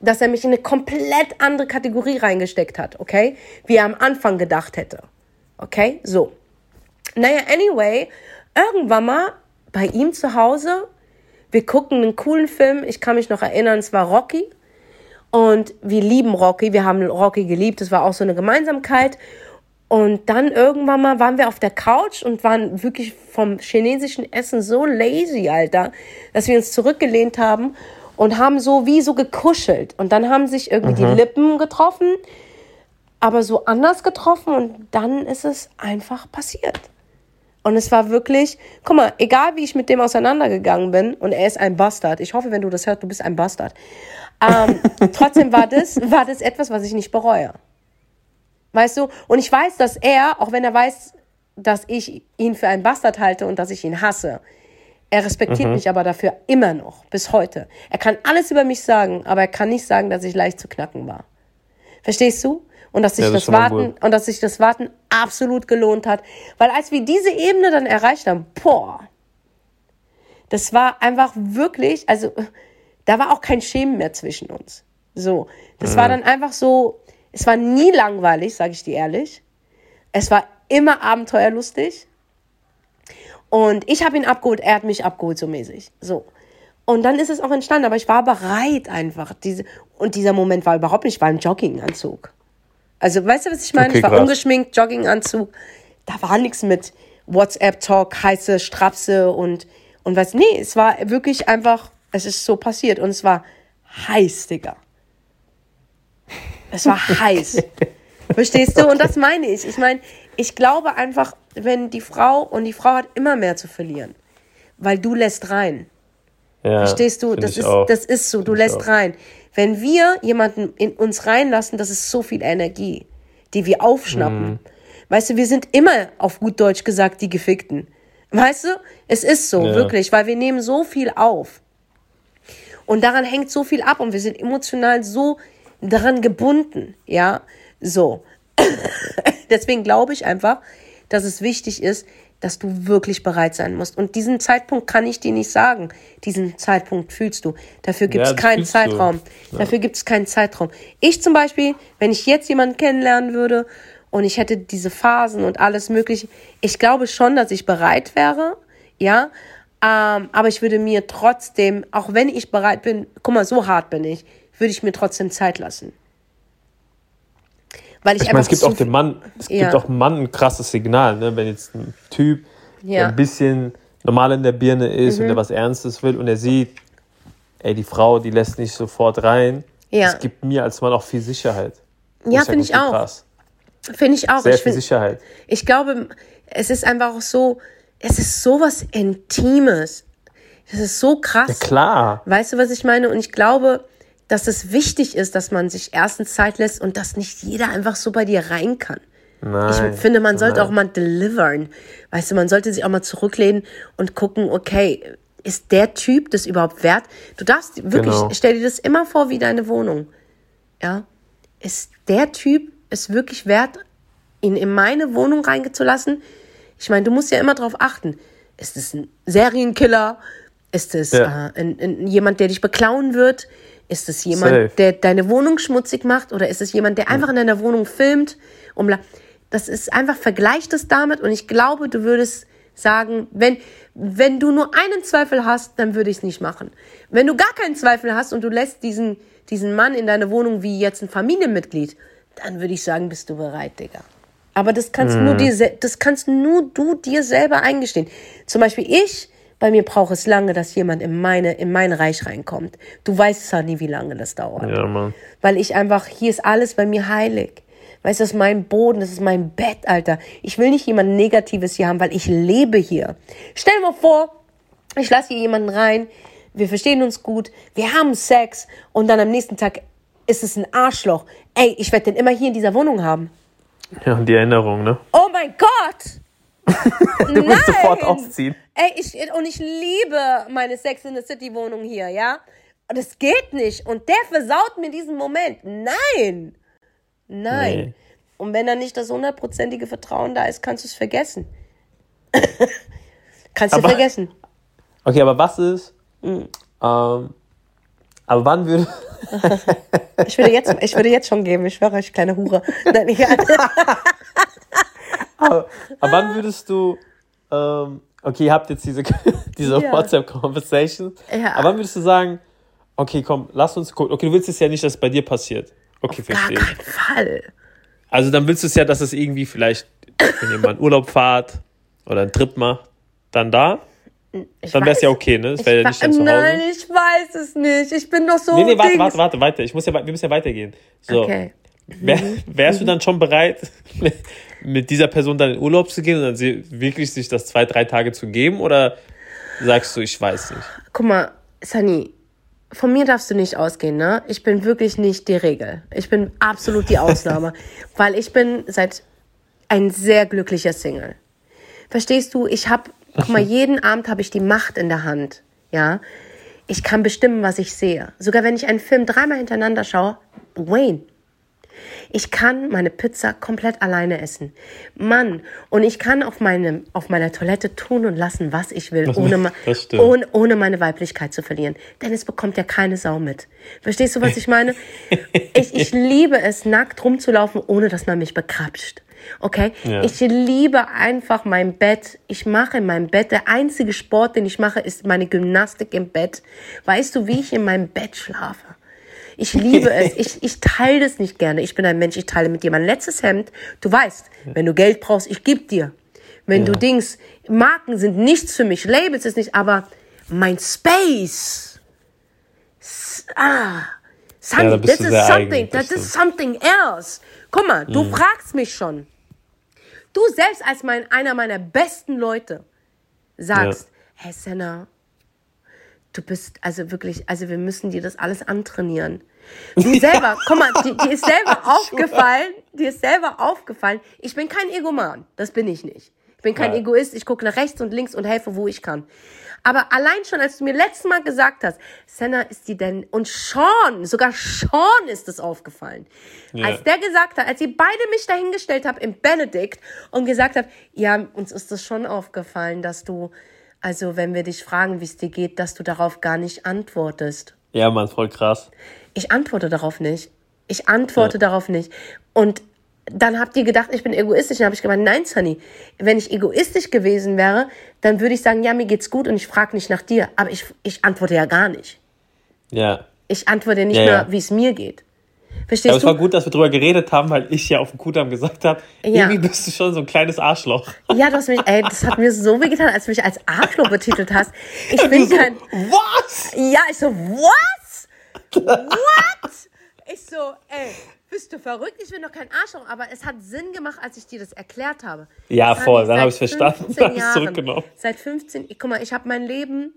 dass er mich in eine komplett andere Kategorie reingesteckt hat, okay? Wie er am Anfang gedacht hätte. Okay? So. Naja, anyway, irgendwann mal bei ihm zu Hause, wir gucken einen coolen Film, ich kann mich noch erinnern, es war Rocky. Und wir lieben Rocky, wir haben Rocky geliebt, es war auch so eine Gemeinsamkeit. Und dann irgendwann mal waren wir auf der Couch und waren wirklich vom chinesischen Essen so lazy, Alter, dass wir uns zurückgelehnt haben und haben so wie so gekuschelt. Und dann haben sich irgendwie mhm. die Lippen getroffen, aber so anders getroffen und dann ist es einfach passiert. Und es war wirklich, guck mal, egal wie ich mit dem auseinandergegangen bin, und er ist ein Bastard. Ich hoffe, wenn du das hörst, du bist ein Bastard. Ähm, trotzdem war das, war das etwas, was ich nicht bereue. Weißt du? Und ich weiß, dass er, auch wenn er weiß, dass ich ihn für einen Bastard halte und dass ich ihn hasse, er respektiert mhm. mich aber dafür immer noch, bis heute. Er kann alles über mich sagen, aber er kann nicht sagen, dass ich leicht zu knacken war. Verstehst du? Und dass sich ja, das, das Warten und dass sich das Warten absolut gelohnt hat, weil als wir diese Ebene dann erreicht haben, boah, das war einfach wirklich, also da war auch kein Schämen mehr zwischen uns. So, das mhm. war dann einfach so, es war nie langweilig, sage ich dir ehrlich. Es war immer abenteuerlustig. Und ich habe ihn abgeholt, er hat mich abgeholt, so mäßig. So. Und dann ist es auch entstanden, aber ich war bereit einfach. Diese, und dieser Moment war überhaupt nicht, ich war im Jogginganzug. Also, weißt du, was ich meine? Okay, ich war krass. ungeschminkt, Jogginganzug. Da war nichts mit WhatsApp-Talk, heiße Strapse und, und was. Nee, es war wirklich einfach, es ist so passiert und es war heiß, Digga. Es war heiß. Verstehst du? Und das meine ich. Ich meine, ich glaube einfach, wenn die Frau, und die Frau hat immer mehr zu verlieren, weil du lässt rein. Ja, Verstehst du? Das ist, das ist so, du lässt rein. Wenn wir jemanden in uns reinlassen, das ist so viel Energie, die wir aufschnappen. Mhm. Weißt du, wir sind immer auf gut Deutsch gesagt die Gefickten. Weißt du? Es ist so, ja. wirklich, weil wir nehmen so viel auf. Und daran hängt so viel ab und wir sind emotional so daran gebunden, ja, so. Deswegen glaube ich einfach, dass es wichtig ist, dass du wirklich bereit sein musst. Und diesen Zeitpunkt kann ich dir nicht sagen. Diesen Zeitpunkt fühlst du. Dafür gibt es ja, keinen Zeitraum. Ja. Dafür gibt es keinen Zeitraum. Ich zum Beispiel, wenn ich jetzt jemanden kennenlernen würde und ich hätte diese Phasen und alles mögliche, ich glaube schon, dass ich bereit wäre, ja. Ähm, aber ich würde mir trotzdem, auch wenn ich bereit bin, guck mal, so hart bin ich, würde ich mir trotzdem Zeit lassen. Weil ich, ich meine, es gibt auch dem Mann, es ja. gibt auch dem Mann ein krasses Signal, ne? wenn jetzt ein Typ ja. ein bisschen normal in der Birne ist mhm. und der was Ernstes will und er sieht, ey, die Frau, die lässt nicht sofort rein. Ja. Das gibt mir als Mann auch viel Sicherheit. Ja, finde ich auch. Finde ich auch. Sehr ich viel find, Sicherheit. Ich glaube, es ist einfach auch so, es ist so was Intimes. Das ist so krass. Ja, klar. Weißt du, was ich meine? Und ich glaube, dass es wichtig ist, dass man sich erstens Zeit lässt und dass nicht jeder einfach so bei dir rein kann. Nein, ich finde, man sollte nein. auch mal delivern. Weißt du, man sollte sich auch mal zurücklehnen und gucken, okay, ist der Typ das überhaupt wert? Du darfst wirklich, genau. stell dir das immer vor wie deine Wohnung. Ja? Ist der Typ es wirklich wert, ihn in meine Wohnung reingezulassen? Ich meine, du musst ja immer darauf achten. Ist es ein Serienkiller? Ist es ja. äh, ein, ein, jemand, der dich beklauen wird? Ist es jemand, Safe. der deine Wohnung schmutzig macht oder ist es jemand, der einfach in deiner Wohnung filmt? Um das ist einfach, vergleich das damit und ich glaube, du würdest sagen, wenn, wenn du nur einen Zweifel hast, dann würde ich es nicht machen. Wenn du gar keinen Zweifel hast und du lässt diesen, diesen Mann in deine Wohnung wie jetzt ein Familienmitglied, dann würde ich sagen, bist du bereit, Digga. Aber das kannst mhm. nur dir, das kannst nur du dir selber eingestehen. Zum Beispiel ich bei mir braucht es lange, dass jemand in, meine, in mein Reich reinkommt. Du weißt zwar nie, wie lange das dauert. Ja, Mann. Weil ich einfach, hier ist alles bei mir heilig. Weißt du, das ist mein Boden, das ist mein Bett, Alter. Ich will nicht jemand Negatives hier haben, weil ich lebe hier. Stell dir mal vor, ich lasse hier jemanden rein, wir verstehen uns gut, wir haben Sex und dann am nächsten Tag ist es ein Arschloch. Ey, ich werde den immer hier in dieser Wohnung haben. Ja, die Erinnerung, ne? Oh mein Gott! du willst sofort ausziehen. Ey, ich, und ich liebe meine Sex in the City Wohnung hier, ja? Und es geht nicht. Und der versaut mir diesen Moment. Nein. Nein. Nee. Und wenn da nicht das hundertprozentige Vertrauen da ist, kannst du es vergessen. kannst du vergessen. Okay, aber was ist? Mhm. Ähm, aber wann würde. ich, würde jetzt, ich würde jetzt schon geben, ich schwöre euch, kleine Hure. Nein, egal. Aber, aber wann würdest du. Ähm, okay, ihr habt jetzt diese, diese ja. WhatsApp-Conversation. Ja. Aber wann würdest du sagen, okay, komm, lass uns gucken. Okay, du willst es ja nicht, dass es bei dir passiert. Okay, Auf verstehe. Gar keinen Fall. Also dann willst du es ja, dass es irgendwie vielleicht, wenn ihr mal einen Urlaub fahrt oder einen Trip macht, dann da. Ich dann wäre es ja okay, ne? Das wäre ja nicht dann zu Hause. Nein, ich weiß es nicht. Ich bin doch so. Nee, nee, warte, warte, warte, weiter. Ich muss ja, wir müssen ja weitergehen. So. Okay. Wär, mhm. wärst du dann schon bereit, mit dieser Person dann in Urlaub zu gehen und dann sie, wirklich sich das zwei, drei Tage zu geben? Oder sagst du, ich weiß nicht? Guck mal, Sunny, von mir darfst du nicht ausgehen, ne? Ich bin wirklich nicht die Regel. Ich bin absolut die Ausnahme, weil ich bin seit ein sehr glücklicher Single. Verstehst du? Ich habe, guck mal, jeden Abend habe ich die Macht in der Hand, ja? Ich kann bestimmen, was ich sehe. Sogar wenn ich einen Film dreimal hintereinander schaue, Wayne, ich kann meine Pizza komplett alleine essen. Mann, und ich kann auf, meinem, auf meiner Toilette tun und lassen, was ich will, ohne, ohne, ohne meine Weiblichkeit zu verlieren. Denn es bekommt ja keine Sau mit. Verstehst du, was ich meine? ich, ich liebe es, nackt rumzulaufen, ohne dass man mich bekrapscht. Okay? Ja. Ich liebe einfach mein Bett. Ich mache in meinem Bett. Der einzige Sport, den ich mache, ist meine Gymnastik im Bett. Weißt du, wie ich in meinem Bett schlafe? Ich liebe es. Ich, ich teile das nicht gerne. Ich bin ein Mensch, ich teile mit dir mein letztes Hemd. Du weißt, wenn du Geld brauchst, ich gebe dir. Wenn ja. du Dings, Marken sind nichts für mich, Labels ist nicht, aber mein Space. Ah. Sunny, ja, this is something, that is something else. Guck mal, du mhm. fragst mich schon. Du selbst als mein, einer meiner besten Leute sagst, ja. hey Senna, du bist also wirklich, also wir müssen dir das alles antrainieren. Du selber, guck mal, die, die ist selber aufgefallen, die ist selber aufgefallen. Ich bin kein Egoman, das bin ich nicht. Ich bin kein ja. Egoist, ich gucke nach rechts und links und helfe, wo ich kann. Aber allein schon, als du mir letztes Mal gesagt hast, Senna ist die denn, und Sean, sogar Sean ist es aufgefallen. Ja. Als der gesagt hat, als ihr beide mich dahingestellt habt im Benedikt und gesagt habt, ja, uns ist das schon aufgefallen, dass du, also wenn wir dich fragen, wie es dir geht, dass du darauf gar nicht antwortest. Ja, man, voll krass. Ich antworte darauf nicht. Ich antworte ja. darauf nicht. Und dann habt ihr gedacht, ich bin egoistisch. Dann habe ich gemeint, nein, Sunny, wenn ich egoistisch gewesen wäre, dann würde ich sagen, ja, mir geht's gut und ich frage nicht nach dir. Aber ich, ich antworte ja gar nicht. Ja. Ich antworte nicht ja, mehr, ja. wie es mir geht. Verstehst Aber es war gut, dass wir darüber geredet haben, weil ich ja auf dem Kudamm gesagt habe, ja. irgendwie bist du schon so ein kleines Arschloch. Ja, du hast mich, ey, das hat mir so weh getan, als du mich als Arschloch betitelt hast. Ich bin so, kein. Was? Ja, ich so, was? What? Ich so, ey, bist du verrückt? Ich bin doch kein Arschloch, aber es hat Sinn gemacht, als ich dir das erklärt habe. Ja, voll, dann habe ich es verstanden, dann habe ich zurückgenommen. Seit 15, guck mal, ich habe mein Leben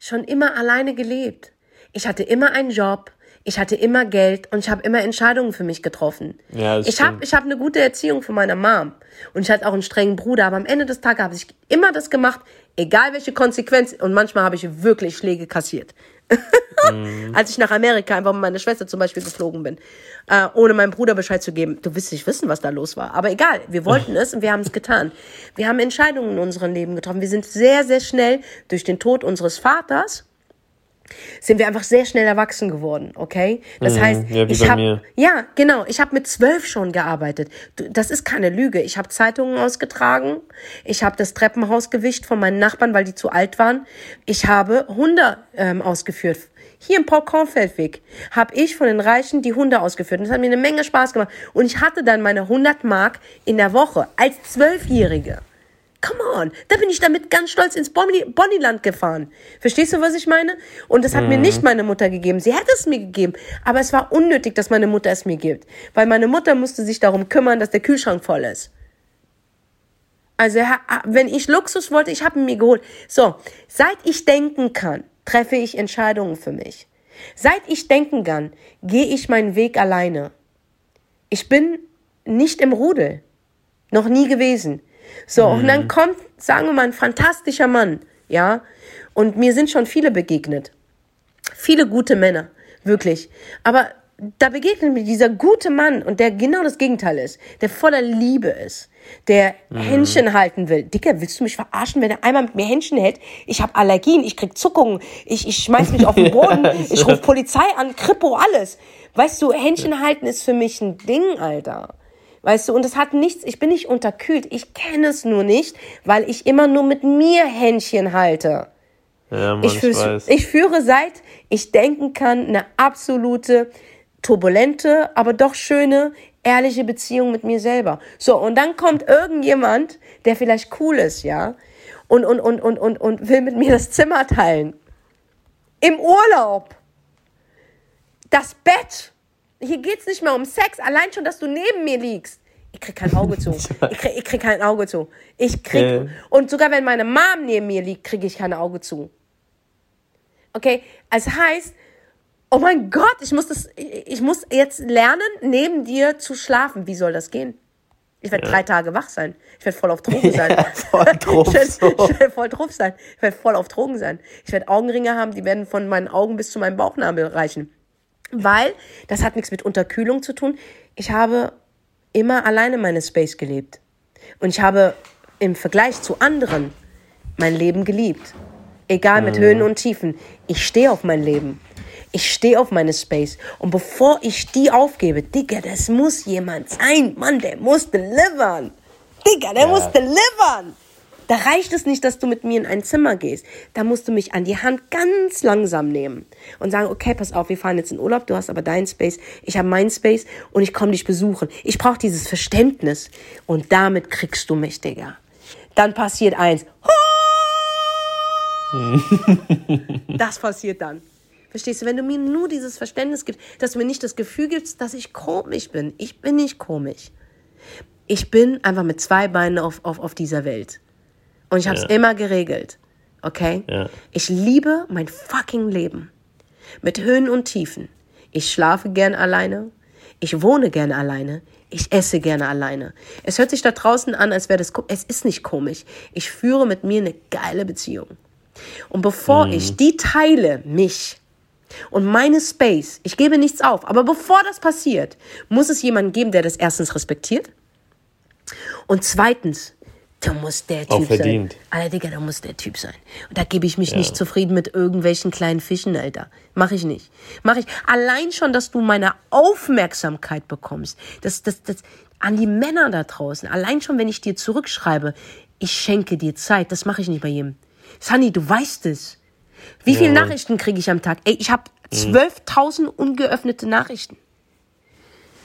schon immer alleine gelebt. Ich hatte immer einen Job, ich hatte immer Geld und ich habe immer Entscheidungen für mich getroffen. Ja, ich habe ich hab eine gute Erziehung von meiner Mom und ich hatte auch einen strengen Bruder, aber am Ende des Tages habe ich immer das gemacht, egal welche Konsequenz und manchmal habe ich wirklich Schläge kassiert. mhm. Als ich nach Amerika einfach mit meiner Schwester zum Beispiel geflogen bin, äh, ohne meinem Bruder Bescheid zu geben. Du wirst nicht wissen, was da los war. Aber egal, wir wollten es und wir haben es getan. Wir haben Entscheidungen in unserem Leben getroffen. Wir sind sehr, sehr schnell durch den Tod unseres Vaters sind wir einfach sehr schnell erwachsen geworden, okay? Das mhm, heißt, ja, ich habe ja genau, ich habe mit zwölf schon gearbeitet. Das ist keine Lüge. Ich habe Zeitungen ausgetragen, ich habe das Treppenhaus gewischt von meinen Nachbarn, weil die zu alt waren. Ich habe Hunde ähm, ausgeführt. Hier im Paul-Kornfeldweg habe ich von den Reichen die Hunde ausgeführt. Und das hat mir eine Menge Spaß gemacht. Und ich hatte dann meine 100 Mark in der Woche als Zwölfjährige. Come on, da bin ich damit ganz stolz ins Bonnyland gefahren. Verstehst du, was ich meine? Und das hat mhm. mir nicht meine Mutter gegeben. Sie hätte es mir gegeben, aber es war unnötig, dass meine Mutter es mir gibt, weil meine Mutter musste sich darum kümmern, dass der Kühlschrank voll ist. Also, wenn ich Luxus wollte, ich habe ihn mir geholt. So, seit ich denken kann, treffe ich Entscheidungen für mich. Seit ich denken kann, gehe ich meinen Weg alleine. Ich bin nicht im Rudel. Noch nie gewesen. So, und dann kommt, sagen wir mal, ein fantastischer Mann, ja. Und mir sind schon viele begegnet. Viele gute Männer, wirklich. Aber da begegnet mir dieser gute Mann und der genau das Gegenteil ist, der voller Liebe ist, der Händchen halten will. Dicker, willst du mich verarschen, wenn er einmal mit mir Händchen hält? Ich habe Allergien, ich krieg Zuckungen, ich, ich schmeiß mich auf den Boden, ich rufe Polizei an, Kripo, alles. Weißt du, Händchen halten ist für mich ein Ding, Alter. Weißt du, und es hat nichts, ich bin nicht unterkühlt, ich kenne es nur nicht, weil ich immer nur mit mir Händchen halte. Ja, Mann, Ich, ich, führe, weiß. ich führe seit ich denken kann eine absolute turbulente, aber doch schöne, ehrliche Beziehung mit mir selber. So, und dann kommt irgendjemand, der vielleicht cool ist, ja, und, und, und, und, und, und will mit mir das Zimmer teilen. Im Urlaub. Das Bett. Hier geht's nicht mehr um Sex, allein schon, dass du neben mir liegst. Ich krieg kein Auge zu. Ich krieg, ich krieg kein Auge zu. Ich krieg, Ja. und sogar wenn meine Mom neben mir liegt, kriege ich kein Auge zu. Okay, es heißt, oh mein Gott, ich muss das, ich muss jetzt lernen, neben dir zu schlafen. Wie soll das gehen? Ich werde drei Tage wach sein. Ich werde voll auf Drogen sein. voll drauf ich werde werd voll drauf sein. Ich werde voll auf Drogen sein. Ich werde Augenringe haben, die werden von meinen Augen bis zu meinem Bauchnabel reichen. Weil, das hat nichts mit Unterkühlung zu tun. Ich habe immer alleine meine Space gelebt. Und ich habe im Vergleich zu anderen mein Leben geliebt. Egal mit Höhen und Tiefen. Ich stehe auf mein Leben. Ich stehe auf meine Space. Und bevor ich die aufgebe, Digga, das muss jemand sein. Mann, der muss delivern. Digga, der Ja. muss delivern. Da reicht es nicht, dass du mit mir in ein Zimmer gehst. Da musst du mich an die Hand ganz langsam nehmen und sagen, okay, pass auf, wir fahren jetzt in Urlaub, du hast aber deinen Space, ich habe meinen Space und ich komme dich besuchen. Ich brauche dieses Verständnis und damit kriegst du mich, Digga. Dann passiert eins. Das passiert dann. Verstehst du, wenn du mir nur dieses Verständnis gibst, dass du mir nicht das Gefühl gibst, dass ich komisch bin. Ich bin nicht komisch. Ich bin einfach mit zwei Beinen auf, auf, auf dieser Welt. Und ich habe es Ja. immer geregelt. Okay? Ja. Ich liebe mein fucking Leben. Mit Höhen und Tiefen. Ich schlafe gern alleine. Ich wohne gerne alleine. Ich esse gerne alleine. Es hört sich da draußen an, als wäre das. ko- Es ist nicht komisch. Ich führe mit mir eine geile Beziehung. Und bevor ich die teile, mich und meine Space, ich gebe nichts auf, aber bevor das passiert, muss es jemanden geben, der das erstens respektiert und zweitens, da muss der Auch Typ sein. verdient. Alter, Digga, da muss der Typ sein. Und da gebe ich mich nicht zufrieden mit irgendwelchen kleinen Fischen, Alter. Mach ich nicht. Mach ich. Allein schon, dass du meine Aufmerksamkeit bekommst. Das, das, das, an die Männer da draußen. Allein schon, wenn ich dir zurückschreibe, ich schenke dir Zeit. Das mache ich nicht bei jedem. Sunny, du weißt es. Wie viele Ja. Nachrichten kriege ich am Tag? Ey, ich habe 12.000 ungeöffnete Nachrichten.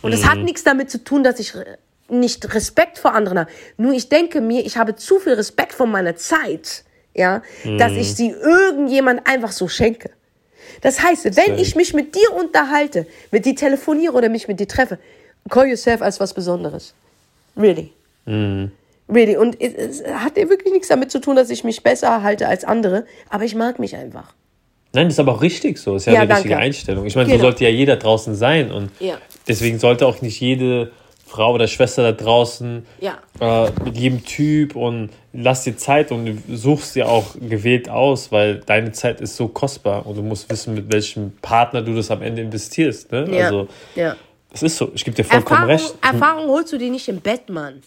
Und es hat nichts damit zu tun, dass ich re- nicht Respekt vor anderen habe. Nur ich denke mir, ich habe zu viel Respekt vor meiner Zeit, ja, dass ich sie irgendjemand einfach so schenke. Das heißt, wenn ich mich mit dir unterhalte, mit dir telefoniere oder mich mit dir treffe, call yourself als was Besonderes. Really. Really. Und es, es hat ja wirklich nichts damit zu tun, dass ich mich besser halte als andere, aber ich mag mich einfach. Nein, das ist aber auch richtig so. Das ist ja, Ja, eine richtige danke. Einstellung. Ich meine, so Genau. sollte ja jeder draußen sein. Und Ja. deswegen sollte auch nicht jede Frau oder Schwester da draußen Ja. äh, mit jedem Typ und lass dir Zeit und du suchst dir auch gewählt aus, weil deine Zeit ist so kostbar und du musst wissen, mit welchem Partner du das am Ende investierst. Ne? Ja. Also, ja. das ist so. Ich gebe dir vollkommen Erfahrung, recht. Erfahrung holst du dir nicht im Bett, Mann.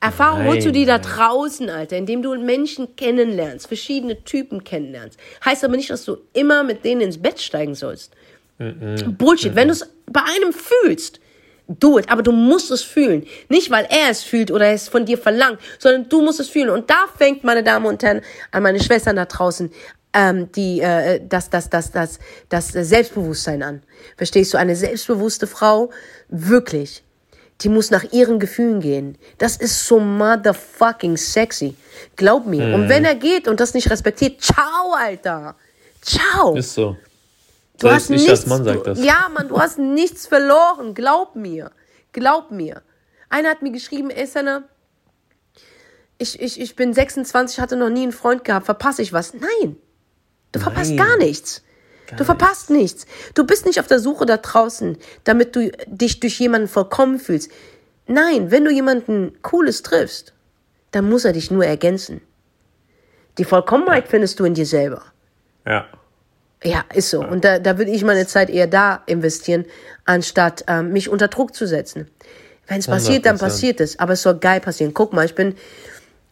Erfahrung Nein, holst du dir da draußen, Alter, indem du Menschen kennenlernst, verschiedene Typen kennenlernst. Heißt aber nicht, dass du immer mit denen ins Bett steigen sollst. Bullshit. Wenn du es bei einem fühlst, do it. Aber du musst es fühlen. Nicht, weil er es fühlt oder es von dir verlangt, sondern du musst es fühlen. Und da fängt, meine Damen und Herren, an meine Schwestern da draußen, ähm, die, äh, das, das, das, das, das Selbstbewusstsein an. Verstehst du? Eine selbstbewusste Frau, wirklich, die muss nach ihren Gefühlen gehen. Das ist so motherfucking sexy. Glaub mir. Und wenn er geht und das nicht respektiert, ciao, Alter. Ciao. Ist so. Du Selbst hast ich nichts, als Mann sag du, das. Ja, Mann, du hast nichts verloren. Glaub mir. Glaub mir. Einer hat mir geschrieben, ey, Senna, ich, ich, ich bin 26, hatte noch nie einen Freund gehabt. Verpasse ich was? Nein. Du verpasst Nein. gar nichts. du verpasst nichts. Du bist nicht auf der Suche da draußen, damit du dich durch jemanden vollkommen fühlst. Nein, wenn du jemanden Cooles triffst, dann muss er dich nur ergänzen. Die Vollkommenheit ja. findest du in dir selber. Ja. Ja, ist so. Und da, da würde ich meine Zeit eher da investieren, anstatt ähm, mich unter Druck zu setzen. Wenn es passiert, dann passiert es. Aber es soll geil passieren. Guck mal, ich bin,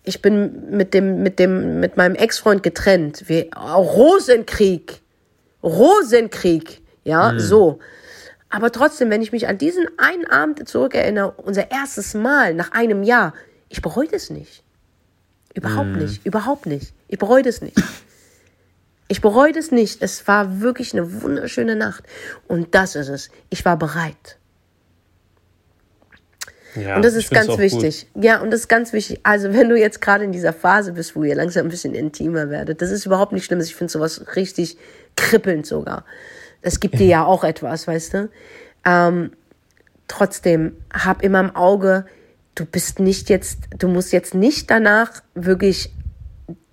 ich bin mit dem, mit dem, mit meinem Ex-Freund getrennt. Wir, Rosenkrieg. Rosenkrieg. Ja, mhm. so. Aber trotzdem, wenn ich mich an diesen einen Abend zurückerinnere, unser erstes Mal nach einem Jahr, ich bereue das nicht. Überhaupt mhm. nicht. Überhaupt nicht. Ich bereue das nicht. Ich bereue das nicht. Es war wirklich eine wunderschöne Nacht. Und das ist es. Ich war bereit. Ja, und das ist ganz wichtig. Gut. Ja, und das ist ganz wichtig. Also, wenn du jetzt gerade in dieser Phase bist, wo ihr langsam ein bisschen intimer werdet, das ist überhaupt nicht schlimm. Ich finde sowas richtig kribbelnd sogar. Das gibt dir ja auch etwas, weißt du? Ähm, trotzdem, hab immer im Auge, du bist nicht jetzt, du musst jetzt nicht danach wirklich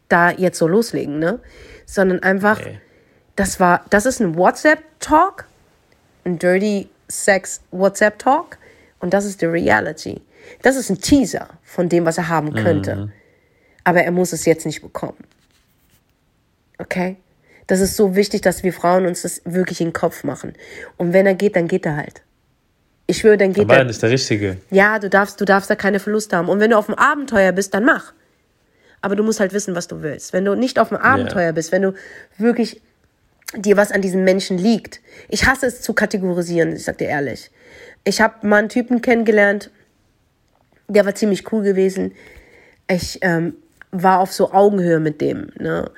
da jetzt so loslegen, ne? Sondern einfach, okay. das war, das ist ein WhatsApp-Talk, ein Dirty Sex WhatsApp-Talk und das ist die Reality. Das ist ein Teaser von dem, was er haben könnte. Mhm. Aber er muss es jetzt nicht bekommen. Okay? Das ist so wichtig, dass wir Frauen uns das wirklich in den Kopf machen. Und wenn er geht, dann geht er halt. Ich schwöre, dann geht Aber er. nicht der Richtige. Ja, du darfst, du darfst da keine Verluste haben. Und wenn du auf dem Abenteuer bist, dann mach. Aber du musst halt wissen, was du willst. Wenn du nicht auf dem Abenteuer yeah. bist, wenn du wirklich dir was an diesem Menschen liegt. Ich hasse es zu kategorisieren, ich sag dir ehrlich. Ich habe mal einen Typen kennengelernt, der war ziemlich cool gewesen. Ich ähm, war auf so Augenhöhe mit dem. Ne?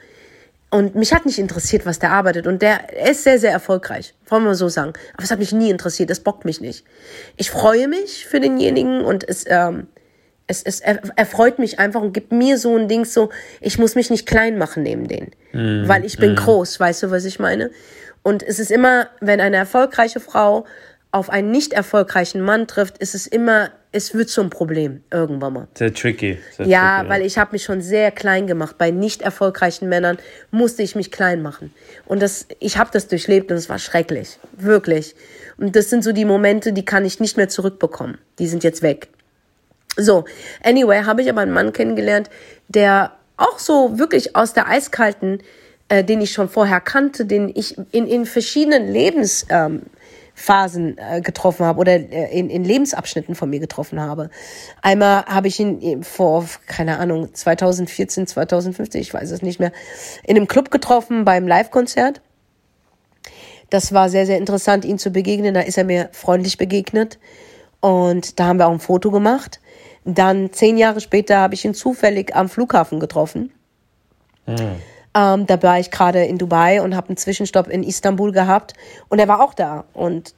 Und mich hat nicht interessiert, was der arbeitet. Und der ist sehr, sehr erfolgreich. Wollen wir so sagen. Aber es hat mich nie interessiert. Es bockt mich nicht. Ich freue mich für denjenigen und es, ähm, es, es erfreut mich einfach und gibt mir so ein Ding so, ich muss mich nicht klein machen neben denen. Mm, weil ich bin mm. groß, weißt du, was ich meine? Und es ist immer, wenn eine erfolgreiche Frau auf einen nicht erfolgreichen Mann trifft, ist es immer, es wird zum Problem irgendwann mal. Sehr tricky. Sehr ja, tricky, weil ich habe mich schon sehr klein gemacht. Bei nicht erfolgreichen Männern musste ich mich klein machen. Und das, ich habe das durchlebt und es war schrecklich, wirklich. Und das sind so die Momente, die kann ich nicht mehr zurückbekommen. Die sind jetzt weg. So, anyway, habe ich aber einen Mann kennengelernt, der auch so wirklich aus der eiskalten, äh, den ich schon vorher kannte, den ich in, in verschiedenen Lebens ähm, äh, getroffen habe oder äh, in, in Lebensabschnitten von mir getroffen habe. Einmal habe ich ihn äh, vor, keine Ahnung, 2014, 2015, ich weiß es nicht mehr, in einem Club getroffen beim Live-Konzert. Das war sehr, sehr interessant, ihn zu begegnen. Da ist er mir freundlich begegnet. Und da haben wir auch ein Foto gemacht. Dann zehn Jahre später habe ich ihn zufällig am Flughafen getroffen. Mhm. Ähm, da war ich gerade in Dubai und habe einen Zwischenstopp in Istanbul gehabt und er war auch da. Und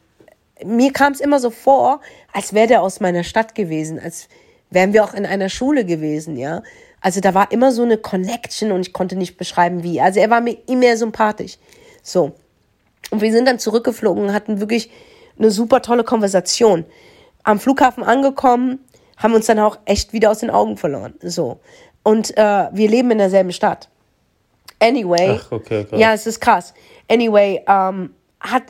mir kam es immer so vor, als wäre der aus meiner Stadt gewesen, als wären wir auch in einer Schule gewesen, ja. Also da war immer so eine Connection und ich konnte nicht beschreiben, wie. Also er war mir immer sympathisch. So. Und wir sind dann zurückgeflogen und hatten wirklich eine super tolle Konversation. Am Flughafen angekommen, haben uns dann auch echt wieder aus den Augen verloren. So. Und äh, wir leben in derselben Stadt. Anyway, Ach, okay, ja, es ist krass. Anyway, ähm, hat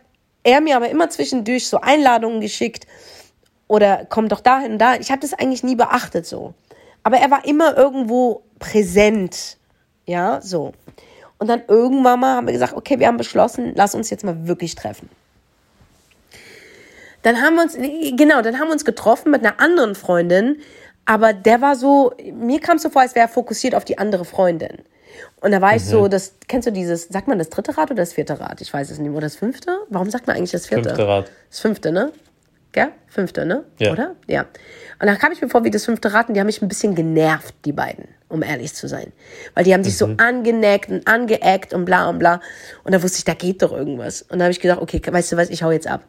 er mir aber immer zwischendurch so Einladungen geschickt oder komm doch dahin und da. Ich habe das eigentlich nie beachtet so. Aber er war immer irgendwo präsent. Ja, so. Und dann irgendwann mal haben wir gesagt, okay, wir haben beschlossen, lass uns jetzt mal wirklich treffen. Dann haben wir uns, genau, dann haben wir uns getroffen mit einer anderen Freundin, aber der war so, mir kam es so vor, als wäre er fokussiert auf die andere Freundin. Und da war mhm. ich so, mhm. das, kennst du dieses, sagt man das dritte Rad oder das vierte Rad? Ich weiß es nicht. Oder das fünfte? Warum sagt man eigentlich das vierte? Fünfte Rad. Das fünfte, ne? Gell? Fünfte, ne? Ja. Oder? Ja. Und da kam ich mir vor wie das fünfte Rad und die haben mich ein bisschen genervt, die beiden, um ehrlich zu sein. Weil die haben sich mhm. so angeneckt und angeeckt und bla und bla. Und da wusste ich, da geht doch irgendwas. Und da habe ich gedacht, okay, weißt du was, ich hau jetzt ab.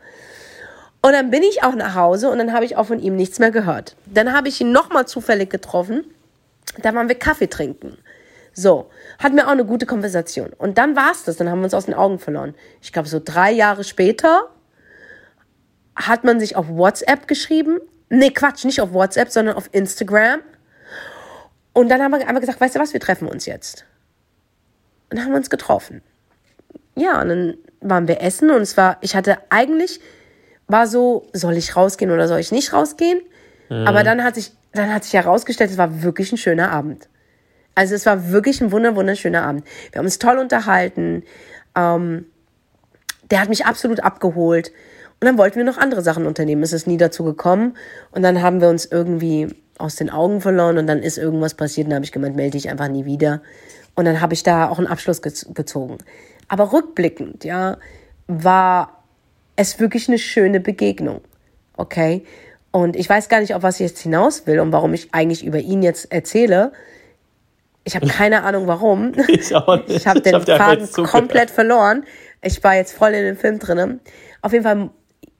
Und dann bin ich auch nach Hause und dann habe ich auch von ihm nichts mehr gehört. Dann habe ich ihn nochmal zufällig getroffen. Da waren wir Kaffee trinken. So, hatten wir auch eine gute Konversation. Und dann war es das, dann haben wir uns aus den Augen verloren. Ich glaube, so drei Jahre später hat man sich auf WhatsApp geschrieben. Nee, Quatsch, nicht auf WhatsApp, sondern auf Instagram. Und dann haben wir einfach gesagt, weißt du was, wir treffen uns jetzt. Und dann haben wir uns getroffen. Ja, und dann waren wir essen und es war, ich hatte eigentlich, war so, soll ich rausgehen oder soll ich nicht rausgehen? Mhm. Aber dann hat sich dann hat sich herausgestellt, es war wirklich ein schöner Abend. Also es war wirklich ein wunder wunderschöner Abend. Wir haben uns toll unterhalten. Ähm, der hat mich absolut abgeholt. Und dann wollten wir noch andere Sachen unternehmen. Es ist nie dazu gekommen. Und dann haben wir uns irgendwie aus den Augen verloren und dann ist irgendwas passiert und dann habe ich gemeint, melde dich einfach nie wieder. Und dann habe ich da auch einen Abschluss gezogen. Aber rückblickend, ja, war es wirklich eine schöne Begegnung. Okay? Und ich weiß gar nicht, auf was ich jetzt hinaus will und warum ich eigentlich über ihn jetzt erzähle. Ich habe keine Ahnung warum. Ich auch nicht. Ich habe den ich hab Faden komplett verloren. Ich war jetzt voll in den Film drin. Auf jeden Fall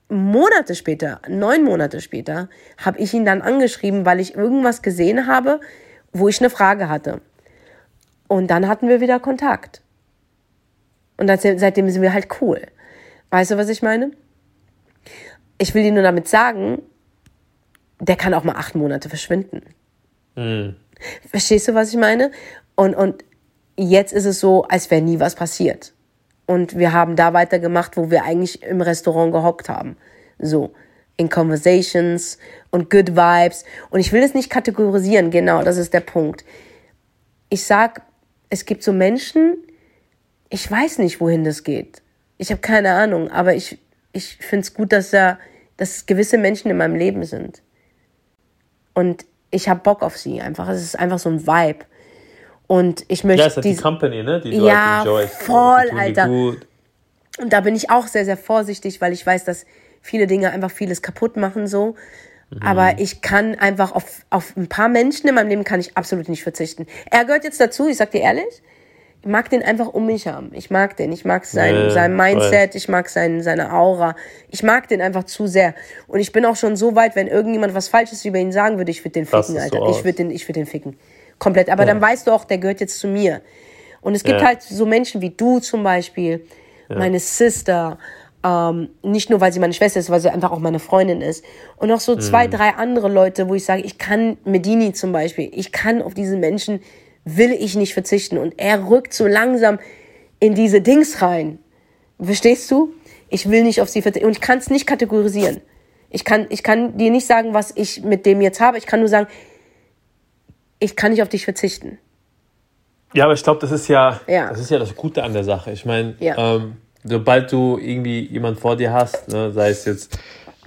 Monate später, neun Monate später, habe ich ihn dann angeschrieben, weil ich irgendwas gesehen habe, wo ich eine Frage hatte. Und dann hatten wir wieder Kontakt. Und seitdem sind wir halt cool. Weißt du, was ich meine? Ich will dir nur damit sagen, der kann auch mal acht Monate verschwinden. Mhm. Verstehst du, was ich meine? Und, und jetzt ist es so, als wäre nie was passiert. Und wir haben da weitergemacht, wo wir eigentlich im Restaurant gehockt haben. So, in Conversations und Good Vibes. Und ich will es nicht kategorisieren, genau, das ist der Punkt. Ich sag, es gibt so Menschen, ich weiß nicht, wohin das geht. Ich habe keine Ahnung, aber ich, ich finde es gut, dass da, dass gewisse Menschen in meinem Leben sind. Und ich habe Bock auf sie einfach. Es ist einfach so ein Vibe. Und ich möchte. Ja, ist halt die Company, ne? Die du ja, halt voll, Alter. Und da bin ich auch sehr, sehr vorsichtig, weil ich weiß, dass viele Dinge einfach vieles kaputt machen so. Mhm. Aber ich kann einfach auf, auf ein paar Menschen in meinem Leben kann ich absolut nicht verzichten. Er gehört jetzt dazu, ich sag dir ehrlich. Ich mag den einfach um mich haben. Ich mag den. Ich mag sein, ja, sein Mindset. Voll. Ich mag sein, seine Aura. Ich mag den einfach zu sehr. Und ich bin auch schon so weit, wenn irgendjemand was Falsches über ihn sagen würde, ich würde den ficken, Alter. So ich würde den, ich würde den ficken. Komplett. Aber ja. dann weißt du auch, der gehört jetzt zu mir. Und es gibt ja. halt so Menschen wie du zum Beispiel, meine Sister, ähm, nicht nur, weil sie meine Schwester ist, weil sie einfach auch meine Freundin ist. Und noch so zwei, mhm. drei andere Leute, wo ich sage, ich kann, Medini zum Beispiel, ich kann auf diese Menschen, will ich nicht verzichten. Und er rückt so langsam in diese Dings rein. Verstehst du? Ich will nicht auf sie verzichten. Und ich kann es nicht kategorisieren. Ich kann, ich kann dir nicht sagen, was ich mit dem jetzt habe. Ich kann nur sagen, ich kann nicht auf dich verzichten. Ja, aber ich glaube, das ist ja, ja, das ist ja das Gute an der Sache. Ich meine, ja. ähm, sobald du irgendwie jemand vor dir hast, ne, sei es jetzt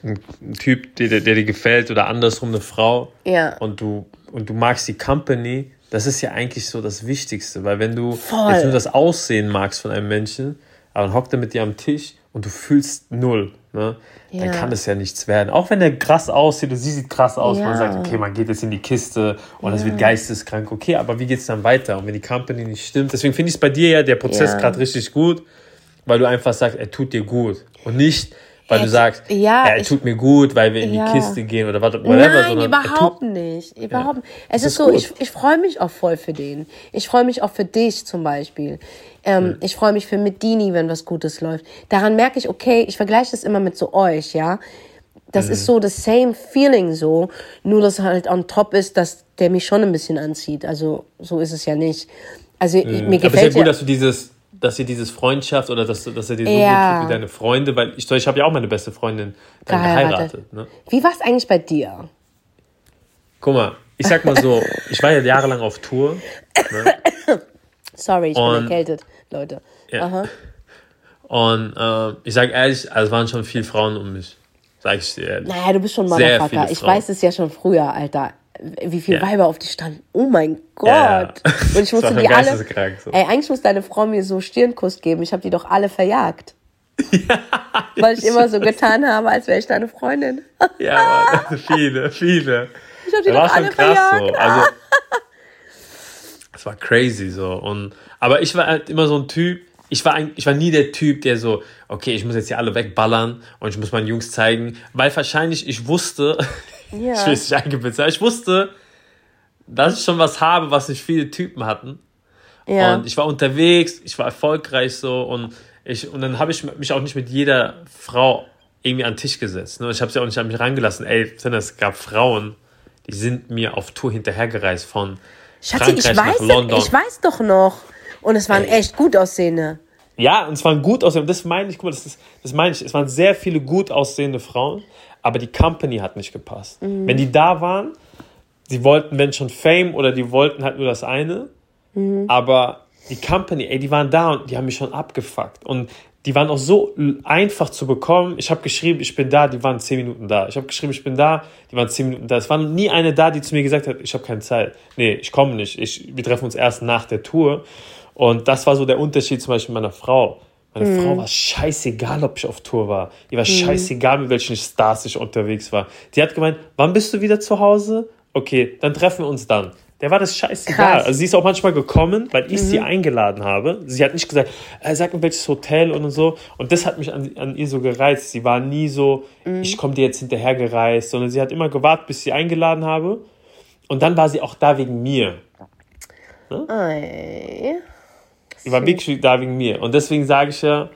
ein, Typ, der, der, dir gefällt oder andersrum eine Frau, ja. und du und du magst die Company, das ist ja eigentlich so das Wichtigste, weil wenn du Voll. jetzt nur das Aussehen magst von einem Menschen, aber dann hockt er mit dir am Tisch und du fühlst null, ne? Ja. dann kann das ja nichts werden. Auch wenn der krass aussieht und sie sieht krass aus, ja. man sagt, okay, man geht jetzt in die Kiste und es ja. wird geisteskrank, okay, aber wie geht es dann weiter? Und wenn die Company nicht stimmt, deswegen finde ich es bei dir ja der Prozess gerade richtig gut, weil du einfach sagst, er tut dir gut. Und nicht, weil er, du sagst, ja, er tut mir gut, weil wir in die Kiste gehen oder whatever. Nein, überhaupt nicht. Überhaupt ja. Es ist, ist so, ich, ich freue mich auch voll für den. Ich freue mich auch für dich zum Beispiel. Ähm, hm. Ich freue mich für Medini, wenn was Gutes läuft. Daran merke ich, okay, ich vergleiche das immer mit so euch, ja. Das mhm. ist so das same feeling so, nur dass halt on top ist, dass der mich schon ein bisschen anzieht. Also so ist es ja nicht. Also mhm. mir gefällt Aber es ist ja gut, dass du dieses dass ihr dieses Freundschaft oder dass, dass er dir so ja. gut tut wie deine Freunde, weil ich, ich habe ja auch meine beste Freundin dann geheiratet. geheiratet ne? Wie war es eigentlich bei dir? Guck mal, ich sag mal so, ich war ja jahrelang auf Tour. Ne? Sorry, ich Und, bin erkältet, Leute. Ja. Und äh, ich sag ehrlich, also es waren schon viele Frauen um mich. Sag ich dir ehrlich. Naja, du bist schon Motherfucker. Ich weiß es ja schon früher, Alter wie viele ja. Weiber auf die standen. Oh mein Gott. Ja. Und ich musste die alle. So. Ey, eigentlich muss deine Frau mir so Stirnkuss geben. Ich habe die doch alle verjagt. Ja, Weil ich immer so getan habe, als wäre ich deine Freundin. ja, Mann, viele, viele. Ich habe die das doch alle krass verjagt. So. Also, es war crazy so. Und, aber ich war halt immer so ein Typ, ich war, ein, ich war nie der Typ, der so, okay, ich muss jetzt hier alle wegballern und ich muss meinen Jungs zeigen, weil wahrscheinlich ich wusste, ja. ich will es nicht eingebildet ich wusste, dass ich schon was habe, was nicht viele Typen hatten. Ja. Und ich war unterwegs, ich war erfolgreich so und ich, und dann habe ich mich auch nicht mit jeder Frau irgendwie an den Tisch gesetzt. Ne? Ich habe sie auch nicht an mich rangelassen. Ey, es gab Frauen, die sind mir auf Tour hinterhergereist von Schatzi, Frankreich ich weiß, nach London. Ich weiß doch noch. Und es waren echt gut aussehende. Ja, und es waren gut aussehende. Das meine ich, guck mal, das, ist, das meine ich. Es waren sehr viele gut aussehende Frauen, aber die Company hat nicht gepasst. Mhm. Wenn die da waren, die wollten, wenn schon Fame oder die wollten halt nur das eine. Mhm. Aber die Company, ey, die waren da und die haben mich schon abgefuckt. Und die waren auch so einfach zu bekommen. Ich habe geschrieben, ich bin da, die waren zehn Minuten da. Ich habe geschrieben, ich bin da, die waren zehn Minuten da. Es war nie eine da, die zu mir gesagt hat, ich habe keine Zeit. Nee, ich komme nicht. Ich, wir treffen uns erst nach der Tour. Und das war so der Unterschied zum Beispiel meiner Frau. Meine mhm. Frau war scheißegal, ob ich auf Tour war. Ihr war mhm. scheißegal, mit welchen Stars ich unterwegs war. Die hat gemeint, wann bist du wieder zu Hause? Okay, dann treffen wir uns dann. Der war das scheißegal. Krass. Also sie ist auch manchmal gekommen, weil ich mhm. sie eingeladen habe. Sie hat nicht gesagt, äh, sag mir welches Hotel und so. Und das hat mich an, an ihr so gereizt. Sie war nie so, mhm. ich komme dir jetzt hinterher gereist, sondern sie hat immer gewartet, bis ich sie eingeladen habe. Und dann war sie auch da wegen mir. Ne? War wirklich da wegen mir. Und deswegen sage ich ja,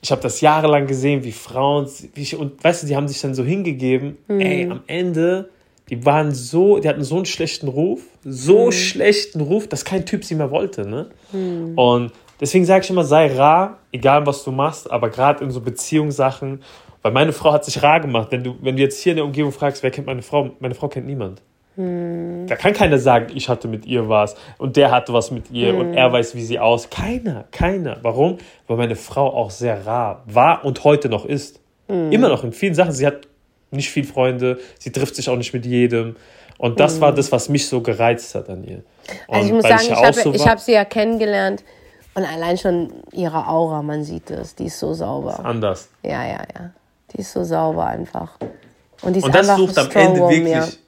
ich habe das jahrelang gesehen, wie Frauen, wie ich, und weißt du, die haben sich dann so hingegeben, mhm. ey, am Ende die waren so, die hatten so einen schlechten Ruf, so mhm. schlechten Ruf, dass kein Typ sie mehr wollte. Ne? Mhm. Und deswegen sage ich immer, sei rar, egal was du machst, aber gerade in so Beziehungssachen, weil meine Frau hat sich rar gemacht. Wenn du, wenn du jetzt hier in der Umgebung fragst, wer kennt meine Frau, meine Frau kennt niemand. Mhm. Da kann keiner sagen, ich hatte mit ihr was und der hatte was mit ihr und er weiß, wie sie aus. Keiner, keiner. Warum? Weil meine Frau auch sehr rar war und heute noch ist. Immer noch in vielen Sachen. Sie hat nicht viel Freunde, sie trifft sich auch nicht mit jedem. Und das war das, was mich so gereizt hat an ihr. Und also ich muss sagen, ich, habe so hab sie ja kennengelernt und allein schon ihre Aura, man sieht es, die ist so sauber. Ist anders. Ja, ja, ja. Die ist so sauber einfach. Und, die ist und das sucht am Ende wirklich,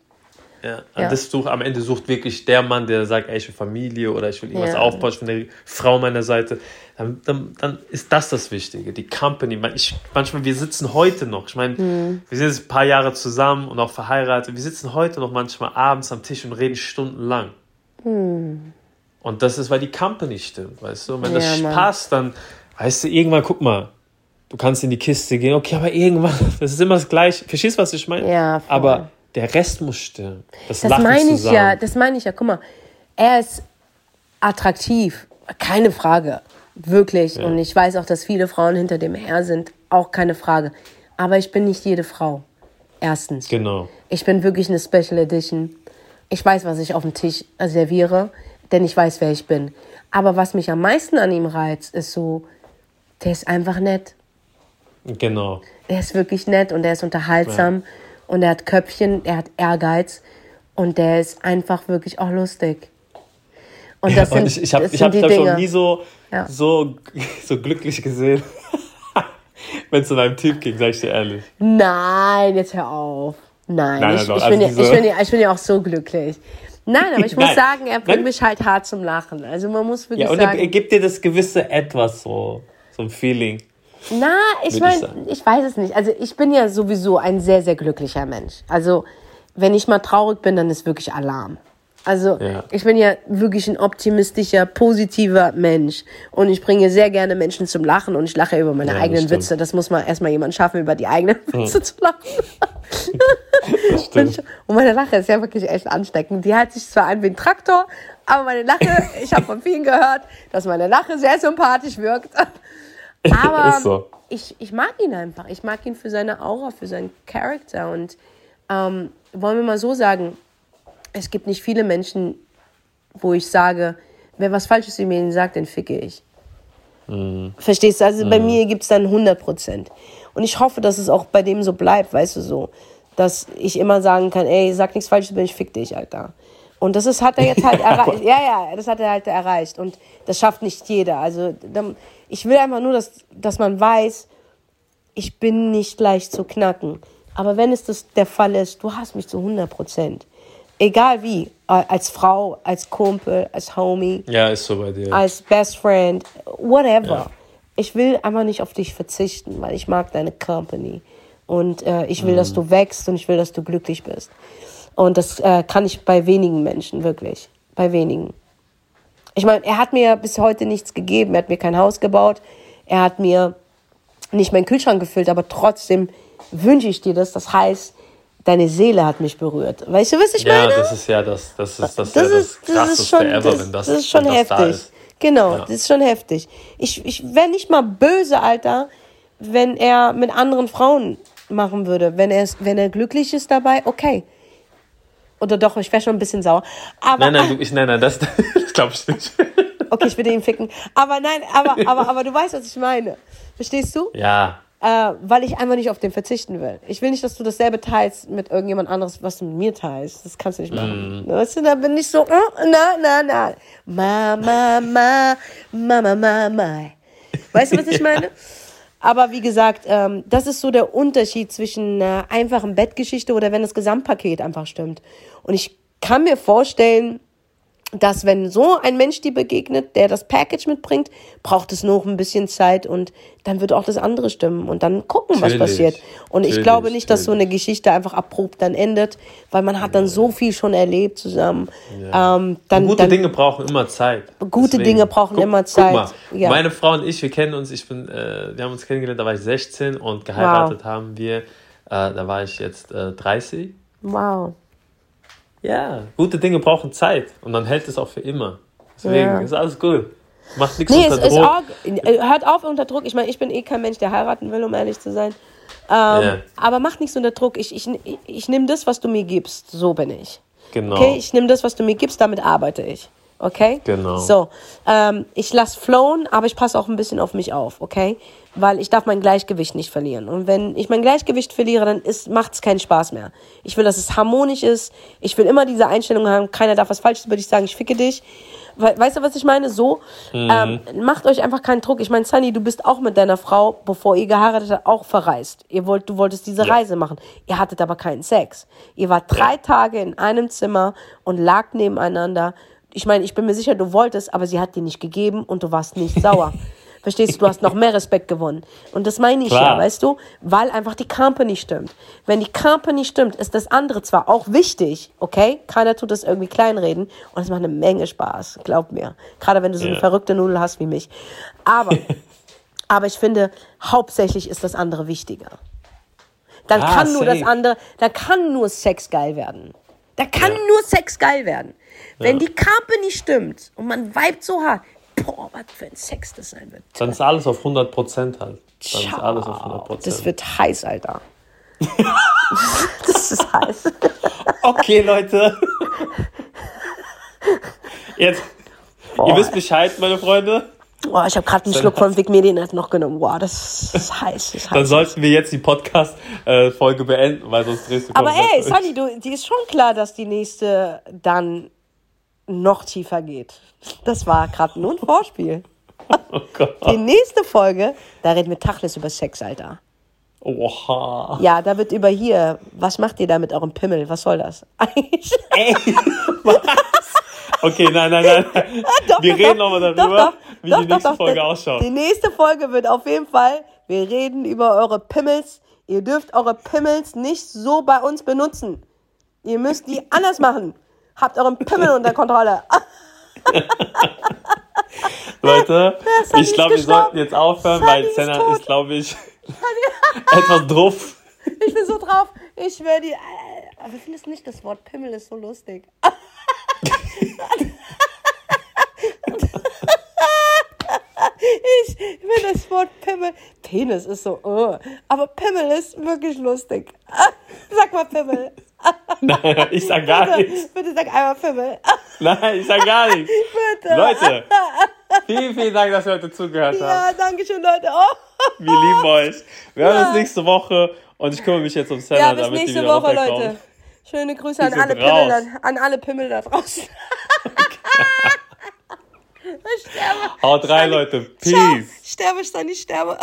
ja, ja. Das sucht, am Ende sucht wirklich der Mann, der sagt, ey, ich will Familie oder ich will irgendwas ja. aufbauen, ich will eine Frau meiner Seite. Dann, dann, dann ist das das Wichtige, die Company. Ich, manchmal, wir sitzen heute noch, ich meine, mhm. wir sind jetzt ein paar Jahre zusammen und auch verheiratet. Wir sitzen heute noch manchmal abends am Tisch und reden stundenlang. Mhm. Und das ist, weil die Company stimmt, weißt du? Und wenn das Mann. passt, dann, weißt du, irgendwann, guck mal, du kannst in die Kiste gehen, okay, aber irgendwann, das ist immer das Gleiche. Verstehst du, was ich meine? Ja, voll. Aber der Rest muss stimmen. Das, das meine ich ja, das meine ich ja. Guck mal, er ist attraktiv, keine Frage. Wirklich. Ja. Und ich weiß auch, dass viele Frauen hinter dem her sind, auch keine Frage. Aber ich bin nicht jede Frau. Erstens. Genau. Ich bin wirklich eine Special Edition. Ich weiß, was ich auf dem Tisch serviere, denn ich weiß, wer ich bin. Aber was mich am meisten an ihm reizt, ist so, der ist einfach nett. Genau. Der ist wirklich nett und der ist unterhaltsam. Ja und er hat Köpfchen, er hat Ehrgeiz und der ist einfach wirklich auch lustig. Und das ja, sind, ich, ich habe ich hab, hab schon nie so, ja. so, so glücklich gesehen, wenn es zu einem Typ ging, sag ich dir ehrlich. Nein, jetzt hör auf. Nein, nein, ich, nein, ich, also bin ja, ich, bin ja, ich bin ja auch so glücklich. Nein, aber ich muss sagen, er bringt mich halt hart zum Lachen. Also man muss wirklich ja, und sagen... er gibt dir das gewisse Etwas so, so ein Feeling. Na, ich meine, ich, ich weiß es nicht. Also ich bin ja sowieso ein sehr, sehr glücklicher Mensch. Also wenn ich mal traurig bin, dann ist wirklich Alarm. Also ja. ich bin ja wirklich ein optimistischer, positiver Mensch und ich bringe sehr gerne Menschen zum Lachen und ich lache über meine ja, eigenen Witze. Das muss man erstmal jemand schaffen, über die eigenen Witze zu lachen. und meine Lache ist ja wirklich echt ansteckend. Die hat sich zwar an wie ein Traktor, aber meine Lache, ich habe von vielen gehört, dass meine Lache sehr sympathisch wirkt. Aber so. ich, ich mag ihn einfach. Ich mag ihn für seine Aura, für seinen Charakter. Und ähm, wollen wir mal so sagen, es gibt nicht viele Menschen, wo ich sage, wer was Falsches über ihn sagt, den ficke ich. Mhm. Verstehst du? Also mhm. bei mir gibt es dann 100 Prozent. Und ich hoffe, dass es auch bei dem so bleibt, weißt du so. Dass ich immer sagen kann, ey, sag nichts Falsches über mich, fick dich, Alter. Und das ist, hat er jetzt halt erreicht. Ja, ja, das hat er halt erreicht. Und das schafft nicht jeder. Also ich will einfach nur, dass, dass man weiß, ich bin nicht leicht zu knacken. Aber wenn es das der Fall ist, du hast mich zu 100 Prozent. Egal wie, als Frau, als Kumpel, als Homie. Ja, ist so bei dir. Als Best Friend, whatever. Ja. Ich will einfach nicht auf dich verzichten, weil ich mag deine Company. Und äh, ich will, mhm. dass du wächst und ich will, dass du glücklich bist. Und das äh, kann ich bei wenigen Menschen, wirklich. Bei wenigen. Ich meine, er hat mir bis heute nichts gegeben. Er hat mir kein Haus gebaut. Er hat mir nicht meinen Kühlschrank gefüllt, aber trotzdem wünsche ich dir das. Das heißt, deine Seele hat mich berührt. Weißt du, was ich ja, meine? Ja, das ist ja das, das, ist, das, das, ja das, das ist schon, ever, das, das, das ist schon heftig. Da ist. Genau, ja. das ist schon heftig. Ich, ich wäre nicht mal böse, Alter, wenn er mit anderen Frauen machen würde. Wenn er, wenn er glücklich ist dabei, okay. Oder doch, ich wäre schon ein bisschen sauer. Aber, nein, nein, du, ich, nein, nein, das, das glaube ich nicht. Okay, ich würde ihn ficken. Aber nein, aber, aber, aber du weißt, was ich meine. Verstehst du? Ja. Äh, weil ich einfach nicht auf den verzichten will. Ich will nicht, dass du dasselbe teilst mit irgendjemand anderes, was du mit mir teilst. Das kannst du nicht machen. Mm. Weißt du, da bin ich so, uh, na, na, na. Ma, ma, ma, ma, ma, ma, ma. Weißt du, was ich meine? Aber wie gesagt, ähm, das ist so der Unterschied zwischen einer einfachen Bettgeschichte oder wenn das Gesamtpaket einfach stimmt. Und ich kann mir vorstellen, dass wenn so ein Mensch dir begegnet, der das Package mitbringt, braucht es noch ein bisschen Zeit und dann wird auch das andere stimmen und dann gucken, was passiert. Und natürlich, ich glaube nicht, dass so eine Geschichte einfach abrupt dann endet, weil man hat dann so viel schon erlebt zusammen. Ja. Ähm, dann, gute dann, Dinge brauchen immer Zeit. Gute Deswegen, Dinge brauchen guck, immer Zeit. Ja. Meine Frau und ich, wir kennen uns, ich bin, äh, wir haben uns kennengelernt, da war ich 16 und geheiratet wow. haben wir, äh, da war ich jetzt äh, 30. Wow. Ja, gute Dinge brauchen Zeit und dann hält es auch für immer. Deswegen ja. ist alles gut. Macht nichts nee, unter Druck. Auch, äh, hört auf unter Druck. Ich meine, ich bin eh kein Mensch, der heiraten will, um ehrlich zu sein. Ähm, ja. Aber mach nichts unter Druck. Ich, ich, ich, ich nehme das, was du mir gibst. So bin ich. Genau. Okay, ich nehme das, was du mir gibst, damit arbeite ich. Okay? Genau. So, ähm, ich lasse flowen, aber ich passe auch ein bisschen auf mich auf, okay? weil ich darf mein Gleichgewicht nicht verlieren. Und wenn ich mein Gleichgewicht verliere, dann macht es keinen Spaß mehr. Ich will, dass es harmonisch ist. Ich will immer diese Einstellung haben, keiner darf was Falsches über dich sagen, ich ficke dich. Weißt du, was ich meine? So, mhm. ähm, macht euch einfach keinen Druck. Ich meine, Sunny, du bist auch mit deiner Frau, bevor ihr geheiratet habt, auch verreist. Ihr wollt, du wolltest diese ja. Reise machen. Ihr hattet aber keinen Sex. Ihr wart drei. Tage in einem Zimmer und lag nebeneinander. Ich meine, ich bin mir sicher, du wolltest, aber sie hat dir nicht gegeben und du warst nicht sauer. Verstehst du, du hast noch mehr Respekt gewonnen. Und das meine ich Klar. ja, weißt du, weil einfach die Company stimmt. Wenn die Company stimmt, ist das andere zwar auch wichtig, okay? Keiner tut das irgendwie kleinreden und es macht eine Menge Spaß, glaub mir. Gerade wenn du so eine verrückte Nudel hast wie mich. Aber, aber ich finde, hauptsächlich ist das andere wichtiger. Dann ah, kann nur safe. das andere, da kann nur Sex geil werden. Da kann ja. nur Sex geil werden. Wenn ja. die Company stimmt und man vibet so hart, boah, was für ein Sex das sein wird. Dann ist alles auf 100 Prozent halt. Dann ist alles auf 100 Prozent. Das wird heiß, Alter. das ist heiß. okay, Leute. Jetzt, boah. ihr wisst Bescheid, meine Freunde. Boah, ich habe gerade einen Schluck von Vic Medinet noch genommen. Boah, das ist heiß. Das ist Dann heiß. sollten wir jetzt die Podcast-Folge beenden, weil sonst drehst du Aber ey, Sunny, du, die ist schon klar, dass die nächste dann noch tiefer geht. Das war gerade nur ein Vorspiel. Oh Gott. Die nächste Folge, da reden wir Tachlis über Sex, Alter. Oha. Ja, da wird über hier, was macht ihr da mit eurem Pimmel? Was soll das? Ey, was? Okay, nein, nein, nein. Doch, wir doch, reden nochmal darüber, doch, wie die nächste Folge ausschaut. Die nächste Folge wird auf jeden Fall, wir reden über eure Pimmels. Ihr dürft eure Pimmels nicht so bei uns benutzen. Ihr müsst die anders machen. Habt euren Pimmel unter Kontrolle. Leute, ich glaube, wir sollten jetzt aufhören, Sunny weil Senna ist, ist glaube ich, etwas drauf. Ich bin so drauf. Ich werde die. Aber ich finde es nicht, das Wort Pimmel ist so lustig. ich finde das Wort Pimmel. Penis ist so, oh. aber Pimmel ist wirklich lustig. Sag mal Pimmel. Nein, ich sag gar bitte, nichts. Bitte sag einmal Pimmel. Nein, ich sag gar nichts. Bitte. Leute, vielen, vielen Dank, dass ihr heute zugehört habt. Ja, danke schön, Leute. Oh. Wir lieben euch. Wir hören ja. uns nächste Woche und ich kümmere mich jetzt um Sarah, ja, bis damit nächste die wieder Woche, Leute. Schöne Grüße an alle, Pimmel, an alle Pimmel da draußen. Ich sterbe. Haut rein, Leute. Peace. Ciao. Sterbe ich dann, ich sterbe.